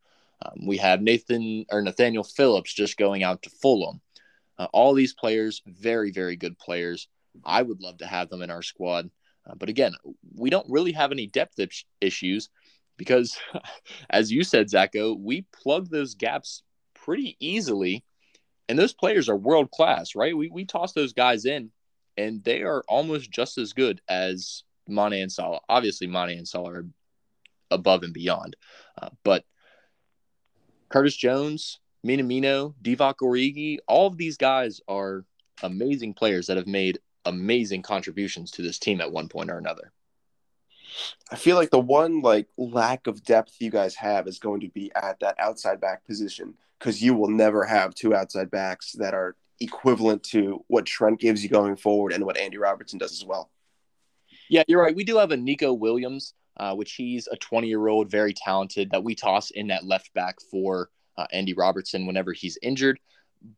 Um, we have Nathan or Nathaniel Phillips just going out to Fulham. Uh, all these players, very, very good players. I would love to have them in our squad. Uh, but again, we don't really have any depth issues because, [laughs] as you said, Zacho, we plug those gaps pretty easily. And those players are world class, right? We, we toss those guys in and they are almost just as good as Mane and Salah. Obviously, Mane and Salah are above and beyond, uh, but Curtis Jones, Minamino, Divock Origi, all of these guys are amazing players that have made amazing contributions to this team at one point or another. I feel like the one like lack of depth you guys have is going to be at that outside back position because you will never have two outside backs that are equivalent to what Trent gives you going forward and what Andy Robertson does as well. Yeah, you're right. We do have a Nico Williams, uh, which he's a 20 year old, very talented that we toss in that left back for uh, Andy Robertson whenever he's injured.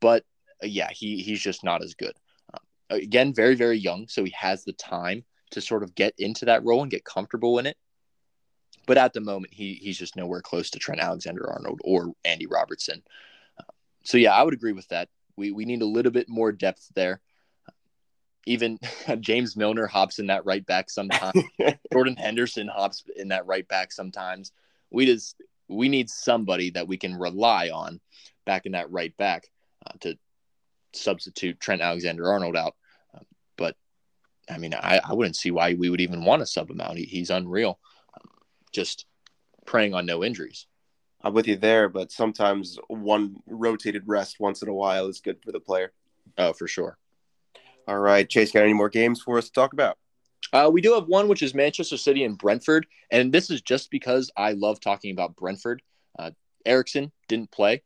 But uh, yeah, he he's just not as good. Uh, again, very very young, so he has the time to sort of get into that role and get comfortable in it. But at the moment, he he's just nowhere close to Trent Alexander Arnold or Andy Robertson. Uh, so yeah, I would agree with that. We we need a little bit more depth there. Even [laughs] James Milner hops in that right back sometimes. [laughs] Jordan Henderson hops in that right back sometimes. We just we need somebody that we can rely on back in that right back uh, to substitute Trent Alexander Arnold out. Uh, but I mean, I, I wouldn't see why we would even want to sub him out. He, he's unreal. just praying on no injuries. I'm with you there, but sometimes one rotated rest once in a while is good for the player. Oh, for sure. All right, Chase, got any more games for us to talk about? Uh, we do have one, which is Manchester City and Brentford, and this is just because I love talking about Brentford. Uh, didn't play,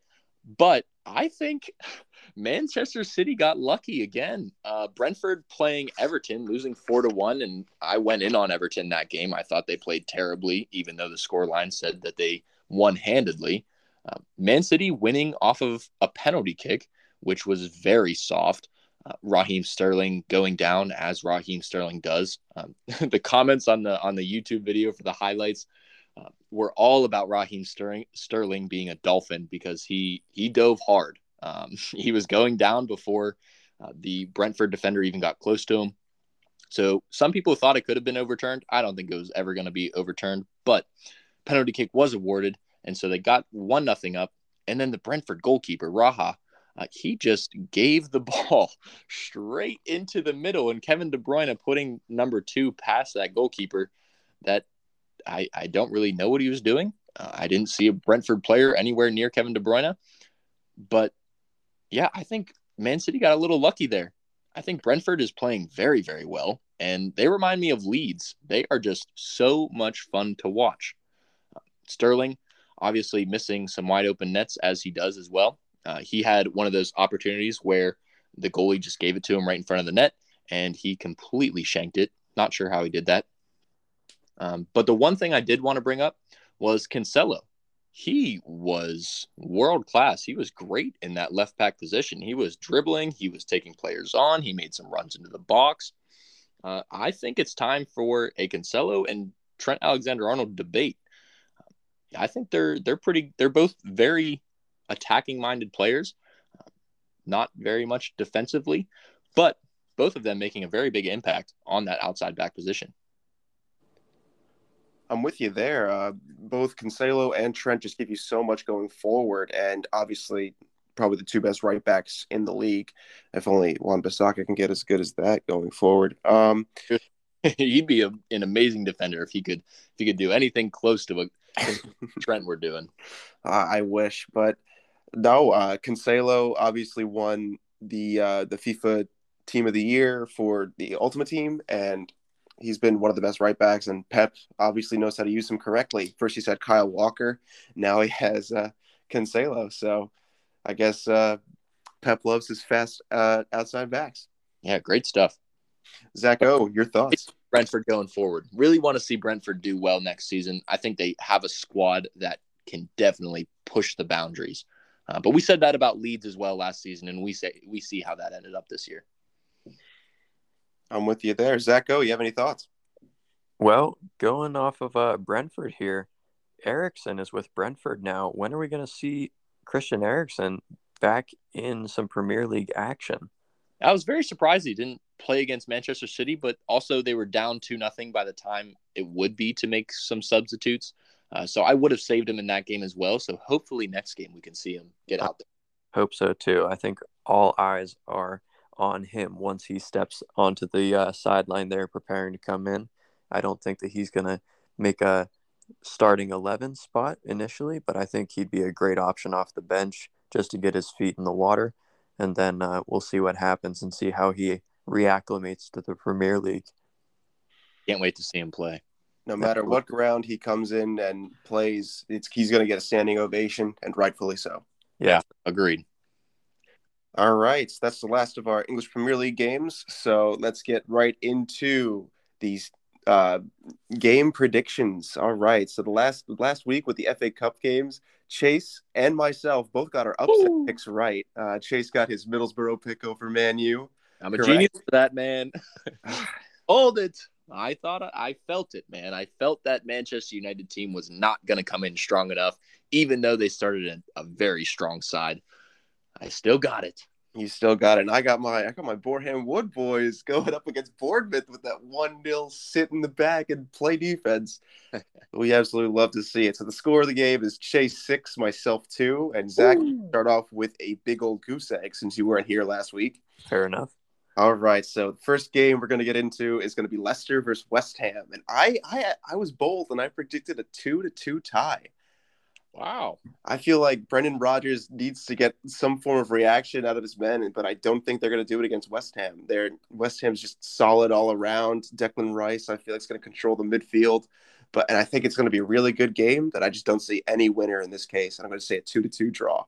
but I think [sighs] Manchester City got lucky again. Uh, Brentford playing Everton, losing four to one, and I went in on Everton that game. I thought they played terribly, even though the scoreline said that they one handedly. Uh, Man City winning off of a penalty kick, which was very soft. Uh, Raheem Sterling going down as Raheem Sterling does. Um, [laughs] the comments on the on the YouTube video for the highlights uh, were all about Raheem Sterling, Sterling being a Dolphin because he he dove hard. Um, [laughs] he was going down before uh, the Brentford defender even got close to him. So some people thought it could have been overturned. I don't think it was ever going to be overturned, but penalty kick was awarded, and so they got one nothing up. And then the Brentford goalkeeper Raya, uh, he just gave the [laughs] ball straight into the middle, and Kevin De Bruyne putting number two past that goalkeeper. That I I don't really know what he was doing. Uh, I didn't see a Brentford player anywhere near Kevin De Bruyne, but yeah, I think Man City got a little lucky there. I think Brentford is playing very, very well, and they remind me of Leeds. They are just so much fun to watch. Sterling, obviously missing some wide open nets as he does as well. Uh, he had one of those opportunities where the goalie just gave it to him right in front of the net, and he completely shanked it. Not sure how he did that. Um, but the one thing I did want to bring up was Cancelo he was world class. He was great in that left back position. He was dribbling, he was taking players on, he made some runs into the box. Uh, I think it's time for a Cancelo and Trent Alexander Arnold debate. I think they're they're pretty they're both very attacking minded players, not very much defensively, but both of them making a very big impact on that outside back position. I'm with you there. Uh, both Cancelo and Trent just give you so much going forward, and obviously, probably the two best right backs in the league. If only Wan-Bissaka can get as good as that going forward. Um, [laughs] He'd be a, an amazing defender if he could if he could do anything close to what [laughs] Trent were doing. Uh, I wish, but no. Uh, Cancelo obviously won the uh, the FIFA Team of the Year for the Ultimate Team, and he's been one of the best right backs, and Pep obviously knows how to use him correctly. First, he said Kyle Walker. Now he has uh, Cancelo. So I guess uh, Pep loves his fast uh, outside backs. Yeah, great stuff. Zach O, your thoughts? Brentford going forward. Really want to see Brentford do well next season. I think they have a squad that can definitely push the boundaries. Uh, but we said that about Leeds as well last season, and we say we see how that ended up this year. I'm with you there. Zach, go. You have any thoughts? Well, going off of uh, Brentford here, Eriksen is with Brentford now. When are we going to see Christian Eriksen back in some Premier League action? I was very surprised he didn't play against Manchester City, but also they were down two nothing by the time it would be to make some substitutes. Uh, so I would have saved him in that game as well. So hopefully next game we can see him get out there. Hope so too. I think all eyes are on him once he steps onto the uh, sideline there preparing to come in. I don't think that he's going to make a starting 11 spot initially, but I think he'd be a great option off the bench just to get his feet in the water. And then uh, we'll see what happens and see how he reacclimates to the Premier League. Can't wait to see him play. No matter what ground he comes in and plays, it's he's going to get a standing ovation, and rightfully so. Yeah, agreed. All right, so that's the last of our English Premier League games. So let's get right into these uh, game predictions. All right, so the last last week with the FA Cup games, Chase and myself both got our upset Ooh. picks right. Uh, Chase got his Middlesbrough pick over Man U. I'm a Correct. genius for that, man. [sighs] Hold it. I thought I felt it, man. I felt that Manchester United team was not going to come in strong enough, even though they started a, a very strong side. I still got it. You still got it. And I got my I got my Boreham Wood boys going up against Bournemouth with that one nil sit in the back and play defense. [laughs] we absolutely love to see it. So the score of the game is Chase six, myself two, and Zach start off with a big old goose egg since you weren't here last week. Fair enough. All right, so the first game we're going to get into is going to be Leicester versus West Ham, and I I I was bold and I predicted a two to two tie. Wow. I feel like Brendan Rodgers needs to get some form of reaction out of his men, but I don't think they're going to do it against West Ham. They're, West Ham's just solid all around. Declan Rice, I feel like, is going to control the midfield. But and I think it's going to be a really good game that I just don't see any winner in this case. And I'm going to say a two to two draw.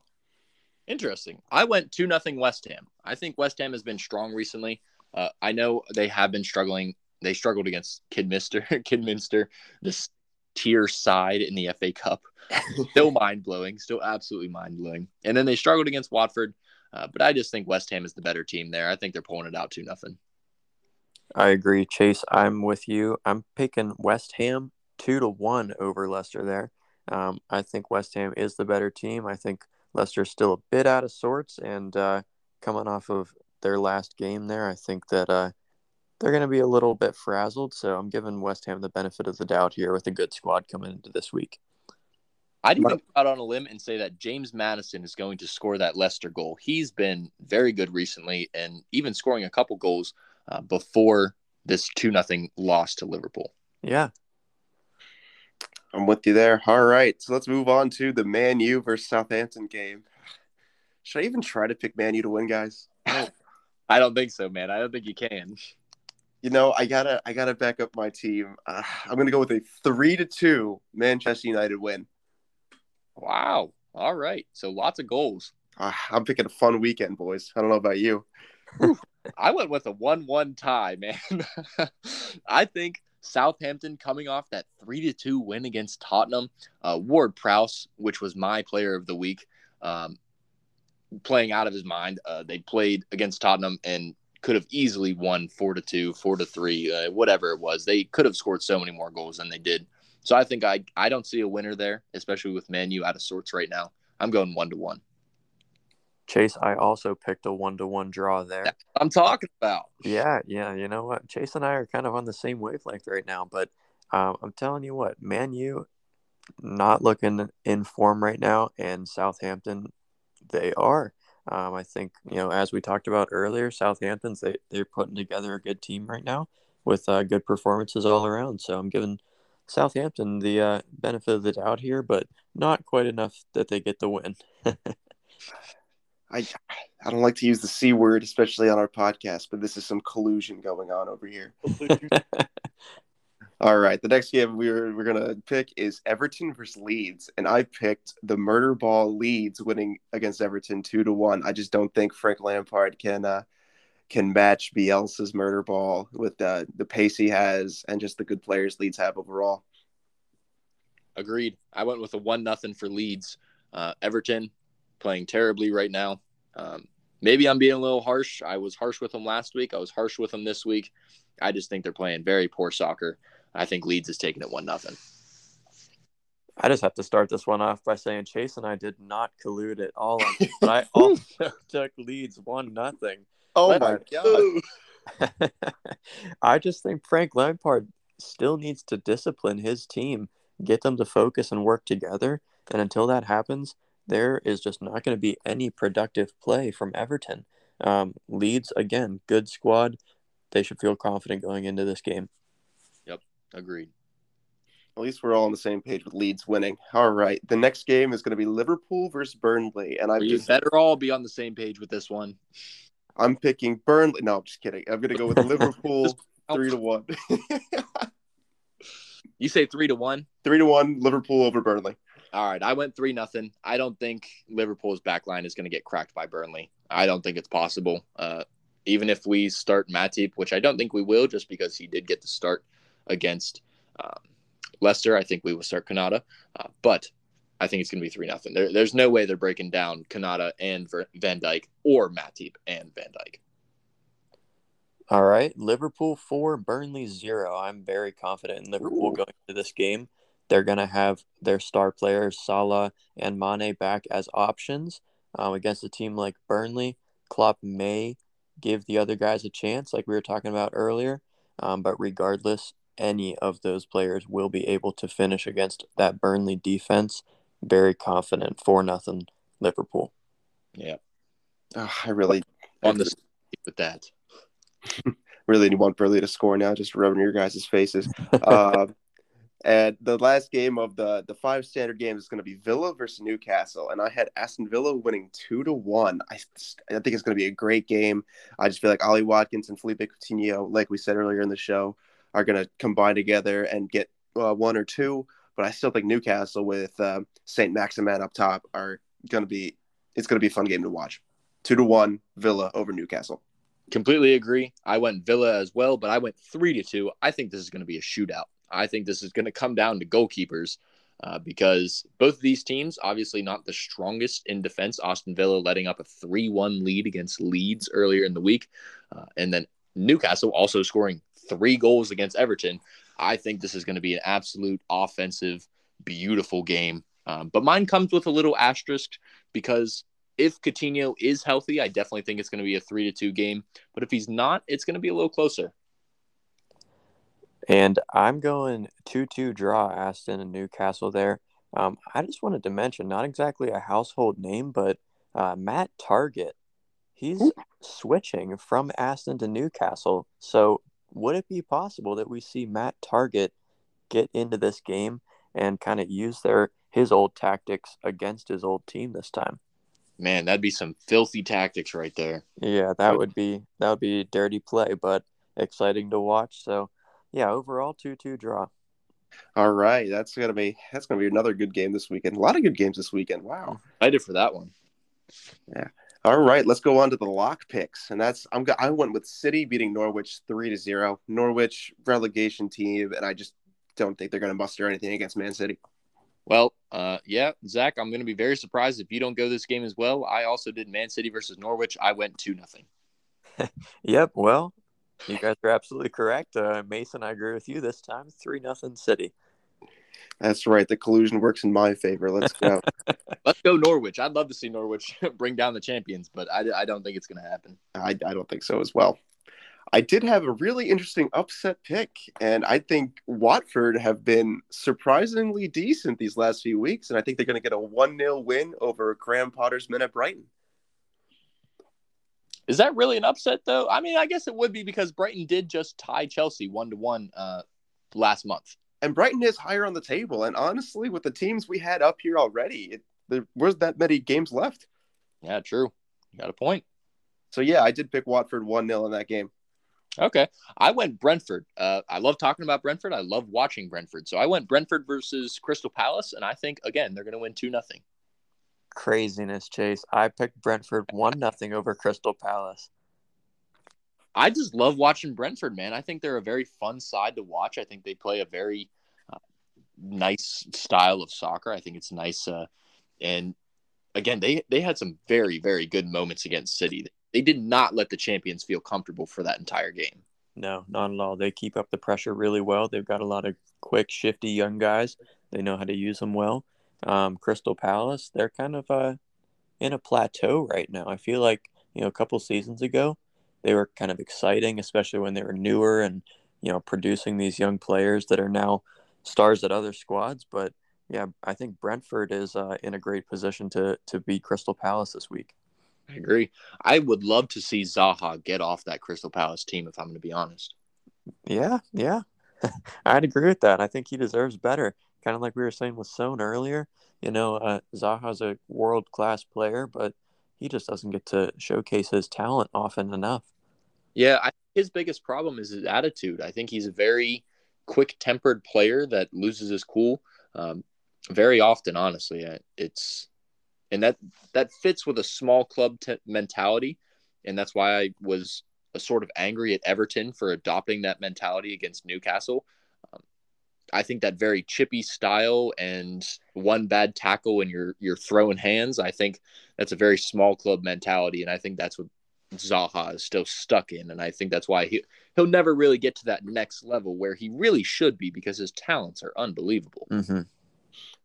Interesting. I went two nothing West Ham. I think West Ham has been strong recently. Uh, I know they have been struggling. They struggled against Kidminster, [laughs] Kidminster, this tier side in the FA Cup. [laughs] still mind blowing, still absolutely mind blowing. And then they struggled against Watford, uh, but I just think West Ham is the better team there. I think they're pulling it out to nothing. I agree, Chase. I'm with you. I'm picking West Ham two to one over Leicester there. Um, I think West Ham is the better team. I think Leicester's still a bit out of sorts, and uh, coming off of their last game there, I think that uh, they're going to be a little bit frazzled. So I'm giving West Ham the benefit of the doubt here with a good squad coming into this week. I'd even go out on a limb and say that James Maddison is going to score that Leicester goal. He's been very good recently, and even scoring a couple goals uh, before this two nothing loss to Liverpool. Yeah, I'm with you there. All right, so let's move on to the Man U versus Southampton game. Should I even try to pick Man U to win, guys? I don't think so, man. I don't think you can. You know, I gotta, I gotta back up my team. Uh, I'm gonna go with a three to two Manchester United win. Wow. All right. So lots of goals. Uh, I'm picking a fun weekend, boys. I don't know about you. [laughs] I went with a one-one tie, man. [laughs] I think Southampton coming off that three to two win against Tottenham. Uh, Ward Prowse, which was my player of the week, um, playing out of his mind. Uh, they played against Tottenham and could have easily won four to two, four to three, uh, whatever it was. They could have scored so many more goals than they did. So I think I I don't see a winner there, especially with Manu out of sorts right now. I'm going one to one. Chase, I also picked a one to one draw there. I'm talking about. Yeah, yeah. You know what? Chase and I are kind of on the same wavelength right now, but um, I'm telling you what, Man U not looking in form right now, and Southampton, they are. Um, I think you know, as we talked about earlier, Southampton's they they're putting together a good team right now with uh, good performances all around. So I'm giving Southampton the uh, benefit of the doubt here, but not quite enough that they get the win. [laughs] I I don't like to use the c word, especially on our podcast, but this is some collusion going on over here. [laughs] All right, the next game we are we're gonna pick is Everton versus Leeds, and I picked the murder ball Leeds winning against Everton two to one. I just don't think Frank Lampard can uh, can match Bielsa's murder ball with uh, the pace he has and just the good players Leeds have overall. Agreed. I went with a one nothing for Leeds. Uh, Everton playing terribly right now. Um, maybe I'm being a little harsh. I was harsh with them last week. I was harsh with them this week. I just think they're playing very poor soccer. I think Leeds is taking it one nothing. I just have to start this one off by saying Chase and I did not collude at all, [laughs] but I also [laughs] took Leeds one nothing. Oh Let my god! [laughs] I just think Frank Lampard still needs to discipline his team, get them to focus and work together, and until that happens, there is just not going to be any productive play from Everton. Um, Leeds, again, good squad. They should feel confident going into this game. Yep, agreed. At least we're all on the same page with Leeds winning. All right, the next game is going to be Liverpool versus Burnley, and I you just better all be on the same page with this one. I'm picking Burnley. No, I'm just kidding. I'm going to go with [laughs] Liverpool three to one. [laughs] you say three to one? Three to one. Liverpool over Burnley. All right, I went three nothing. I don't think Liverpool's back line is going to get cracked by Burnley. I don't think it's possible. Uh, even if we start Matip, which I don't think we will, just because he did get the start against um, Leicester, I think we will start Konate. Uh, but I think it's going to be three nothing. There, there's no way they're breaking down Konate and Van Dijk or Matip and Van Dijk. All right, Liverpool four, Burnley zero. I'm very confident in Liverpool Ooh. going into this game. They're going to have their star players, Salah and Mane, back as options um, against a team like Burnley. Klopp may give the other guys a chance, like we were talking about earlier. Um, but regardless, any of those players will be able to finish against that Burnley defense. Very confident, for nothing Liverpool. Yeah, oh, I really on the [laughs] with that. [laughs] really want Burnley to score now, just rubbing your guys' faces. uh, and the last game of the the five standard games is going to be Villa versus Newcastle, and I had Aston Villa winning two to one. I, I think it's going to be a great game. I just feel like Ollie Watkins and Philippe Coutinho, like we said earlier in the show, are going to combine together and get uh, one or two. But I still think Newcastle with uh, Saint Maximin up top are going to be. It's going to be a fun game to watch. Two to one, Villa over Newcastle. Completely agree. I went Villa as well, but I went three to two. I think this is going to be a shootout. I think this is going to come down to goalkeepers uh, because both of these teams, obviously not the strongest in defense. Aston Villa letting up a 3 1 lead against Leeds earlier in the week. Uh, and then Newcastle also scoring three goals against Everton. I think this is going to be an absolute offensive, beautiful game. Um, but mine comes with a little asterisk because if Coutinho is healthy, I definitely think it's going to be a three to two game. But if he's not, it's going to be a little closer. And I'm going 2 2 draw Aston and Newcastle there. Um, I just wanted to mention, not exactly a household name, but uh, Matt Targett. He's Ooh. switching from Aston to Newcastle. So, would it be possible that we see Matt Targett get into this game and kind of use their his old tactics against his old team this time? Man, that'd be some filthy tactics right there. Yeah, that would be that would be dirty play, but exciting to watch. So, yeah, overall two two draw. All right, that's gonna be that's gonna be another good game this weekend. A lot of good games this weekend. Wow, I did for that one. Yeah. All right, let's go on to the lock picks, and that's I'm I went with City beating Norwich three to zero. Norwich relegation team, and I just don't think they're gonna muster anything against Man City. Well, uh, yeah, Zach, I'm going to be very surprised if you don't go this game as well. I also did Man City versus Norwich. I went two nothing. [laughs] yep. Well, you guys are absolutely correct. Uh, Mason, I agree with you this time. Three nothing City. That's right. The collusion works in my favor. Let's go. [laughs] Let's go Norwich. I'd love to see Norwich [laughs] bring down the champions, but I, I don't think it's going to happen. I, I don't think so as well. I did have a really interesting upset pick, and I think Watford have been surprisingly decent these last few weeks, and I think they're going to get a 1 0 win over Graham Potter's men at Brighton. Is that really an upset, though? I mean, I guess it would be because Brighton did just tie Chelsea one to one last month. And Brighton is higher on the table. And honestly, with the teams we had up here already, it, there was that many games left. Yeah, true. You got a point. So, yeah, I did pick Watford 1 0 in that game. Okay. I went Brentford. Uh, I love talking about Brentford. I love watching Brentford. So I went Brentford versus Crystal Palace, and I think again they're going to win two nothing. Craziness, Chase. I picked Brentford one nothing over Crystal Palace. I just love watching Brentford, man. I think they're a very fun side to watch. I think they play a very uh, nice style of soccer. I think it's nice, uh, and again, they they had some very very good moments against City they did not let the champions feel comfortable for that entire game. No, not at all. They keep up the pressure really well. They've got a lot of quick, shifty young guys. They know how to use them well. Um, Crystal Palace, they're kind of uh, in a plateau right now. I feel like you know a couple seasons ago they were kind of exciting, especially when they were newer and you know producing these young players that are now stars at other squads. But yeah, I think Brentford is uh, in a great position to to beat Crystal Palace this week. I agree. I would love to see Zaha get off that Crystal Palace team, if I'm going to be honest. Yeah, yeah. [laughs] I'd agree with that. I think he deserves better. Kind of like we were saying with Son earlier. You know, uh, Zaha's a world class player, but he just doesn't get to showcase his talent often enough. Yeah, I, his biggest problem is his attitude. I think he's a very quick tempered player that loses his cool um, very often, honestly. It's and that that fits with a small club t- mentality, and that's why I was a sort of angry at Everton for adopting that mentality against Newcastle. I think that very chippy style and one bad tackle and you're you're throwing hands. I think that's a very small club mentality, and I think that's what Zaha is still stuck in, and I think that's why he he'll never really get to that next level where he really should be because his talents are unbelievable. Mm-hmm.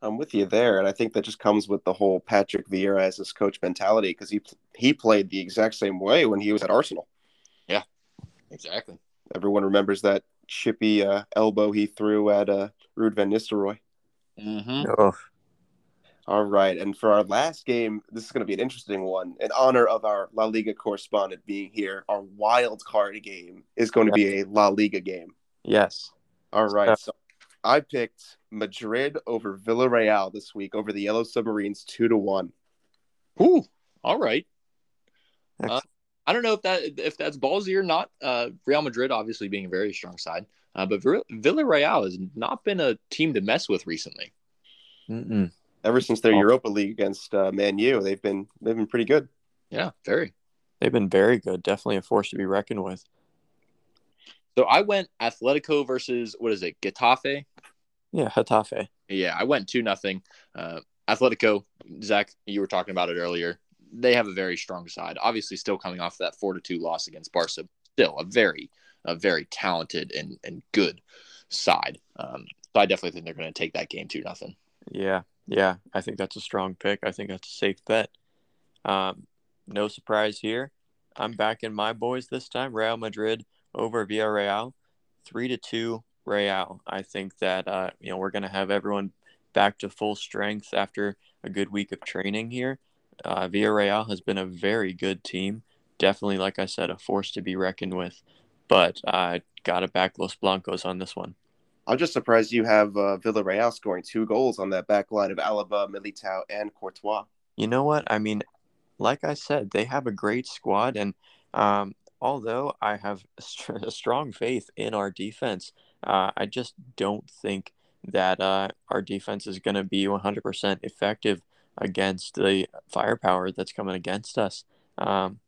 I'm with you there, and I think that just comes with the whole Patrick Vieira as his coach mentality because he he played the exact same way when he was at Arsenal. Yeah, exactly. Everyone remembers that chippy uh, elbow he threw at uh, Ruud van Nistelrooy. Mm-hmm. Oh. All right, and for our last game, this is going to be an interesting one. In honor of our La Liga correspondent being here, our wild card game is going to be a La Liga game. Yes. All right. So I picked Madrid over Villarreal this week over the Yellow Submarines two to one. Ooh, all right. Uh, I don't know if that if that's ballsy or not. Uh, Real Madrid obviously being a very strong side, uh, but Villarreal has not been a team to mess with recently. Mm-mm. Ever since their oh. Europa League against uh, Man U, they've been they've been pretty good. Yeah, very. They've been very good. Definitely a force to be reckoned with. So I went Atletico versus what is it, Getafe? Yeah, Getafe. Yeah, I went two nothing. Uh, Atletico, Zach, you were talking about it earlier. They have a very strong side. Obviously, still coming off that four to two loss against Barca. Still a very, a very talented and and good side. Um, so I definitely think they're going to take that game two nothing. Yeah, yeah, I think that's a strong pick. I think that's a safe bet. Um, no surprise here. I'm backing my boys this time. Real Madrid over Villarreal, three to two. Real. I think that uh, you know we're going to have everyone back to full strength after a good week of training here. Uh, Villarreal has been a very good team. Definitely, like I said, a force to be reckoned with. But I uh, got to back Los Blancos on this one. I'm just surprised you have uh, Villarreal scoring two goals on that back line of Alaba, Militao, and Courtois. You know what? I mean, like I said, they have a great squad, and um, although I have [laughs] a strong faith in our defense, uh, I just don't think that uh, our defense is going to be 100% effective against the firepower that's coming against us. Um,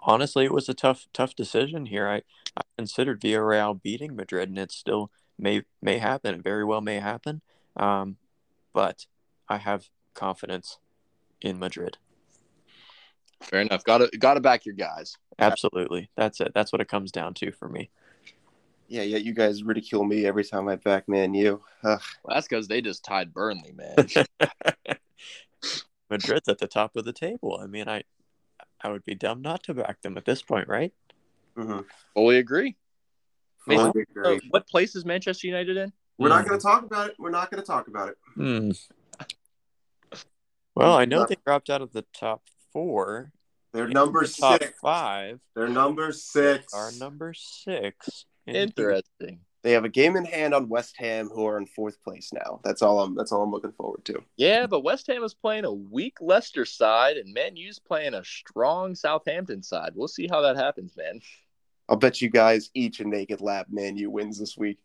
honestly, it was a tough, tough decision here. I, I considered Villarreal beating Madrid, and it still may may happen. It very well may happen. Um, but I have confidence in Madrid. Fair enough. Got to got to back your guys. Absolutely. That's it. That's what it comes down to for me. Yeah, yeah. You guys ridicule me every time I back Man U. Well, that's because they just tied Burnley, man. [laughs] Madrid's at the top of the table. I mean, I I would be dumb not to back them at this point, right? Mm-hmm. Fully agree. Fully agree. what place is Manchester United in? We're mm. not going to talk about it. We're not going to talk about it. Mm. Well, I know they dropped out of the top four. They're number the six. Five. They're number six. They are number six. Interesting. They have a game in hand on West Ham, who are in fourth place now. That's all I'm. That's all I'm looking forward to. Yeah, but West Ham is playing a weak Leicester side, and Man U's playing a strong Southampton side. We'll see how that happens, man. I'll bet you guys each a naked lap Man U wins this week.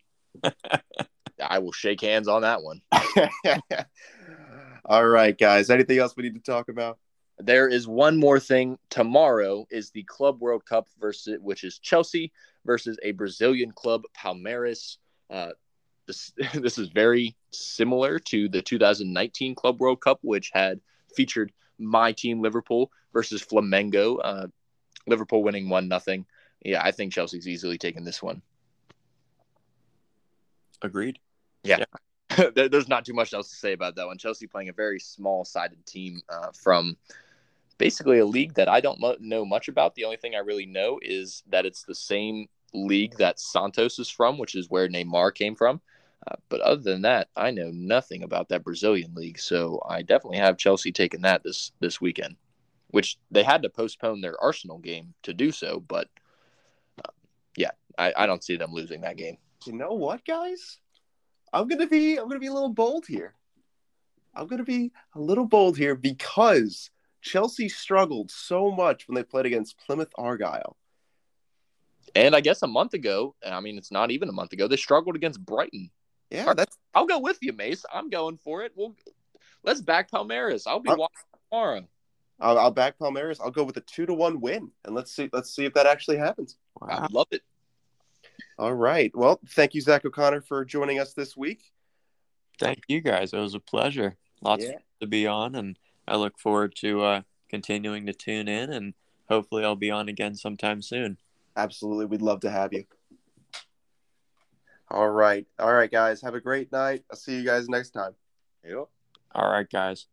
[laughs] I will shake hands on that one. [laughs] all right, guys. Anything else we need to talk about? There is one more thing. Tomorrow is the Club World Cup versus which is Chelsea versus a Brazilian club, Palmeiras. Uh, this [laughs] this is very similar to the 2019 Club World Cup, which had featured my team Liverpool versus Flamengo. Uh, Liverpool winning one nothing. Yeah, I think Chelsea's easily taking this one. Agreed. Yeah. yeah. [laughs] There's not too much else to say about that one. Chelsea playing a very small sided team uh, from basically a league that I don't mo- know much about. The only thing I really know is that it's the same league that Santos is from, which is where Neymar came from. Uh, but other than that, I know nothing about that Brazilian league. So I definitely have Chelsea taking that this this weekend, which they had to postpone their Arsenal game to do so. But uh, yeah, I, I don't see them losing that game. You know what, guys? I'm gonna be I'm gonna be a little bold here. I'm gonna be a little bold here because Chelsea struggled so much when they played against Plymouth Argyle. And I guess a month ago, I mean, it's not even a month ago, they struggled against Brighton. Yeah, that's. I'll go with you, Mase. I'm going for it. We'll let's back Palmeiras. I'll be I'll, watching tomorrow. I'll, I'll, back Palmeiras. I'll go with a two to one win, and let's see. Let's see if that actually happens. Wow. I love it. All right. Well, thank you, Zach O'Connor, for joining us this week. Thank you, guys. It was a pleasure. Lots yeah. to be on, and I look forward to uh, continuing to tune in, and hopefully, I'll be on again sometime soon. Absolutely, we'd love to have you. All right, all right, guys. Have a great night. I'll see you guys next time. Yep. All right, guys.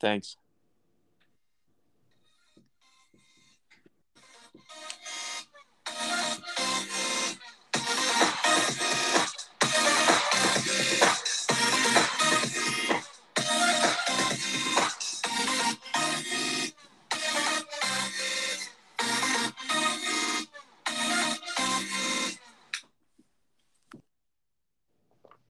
Thanks.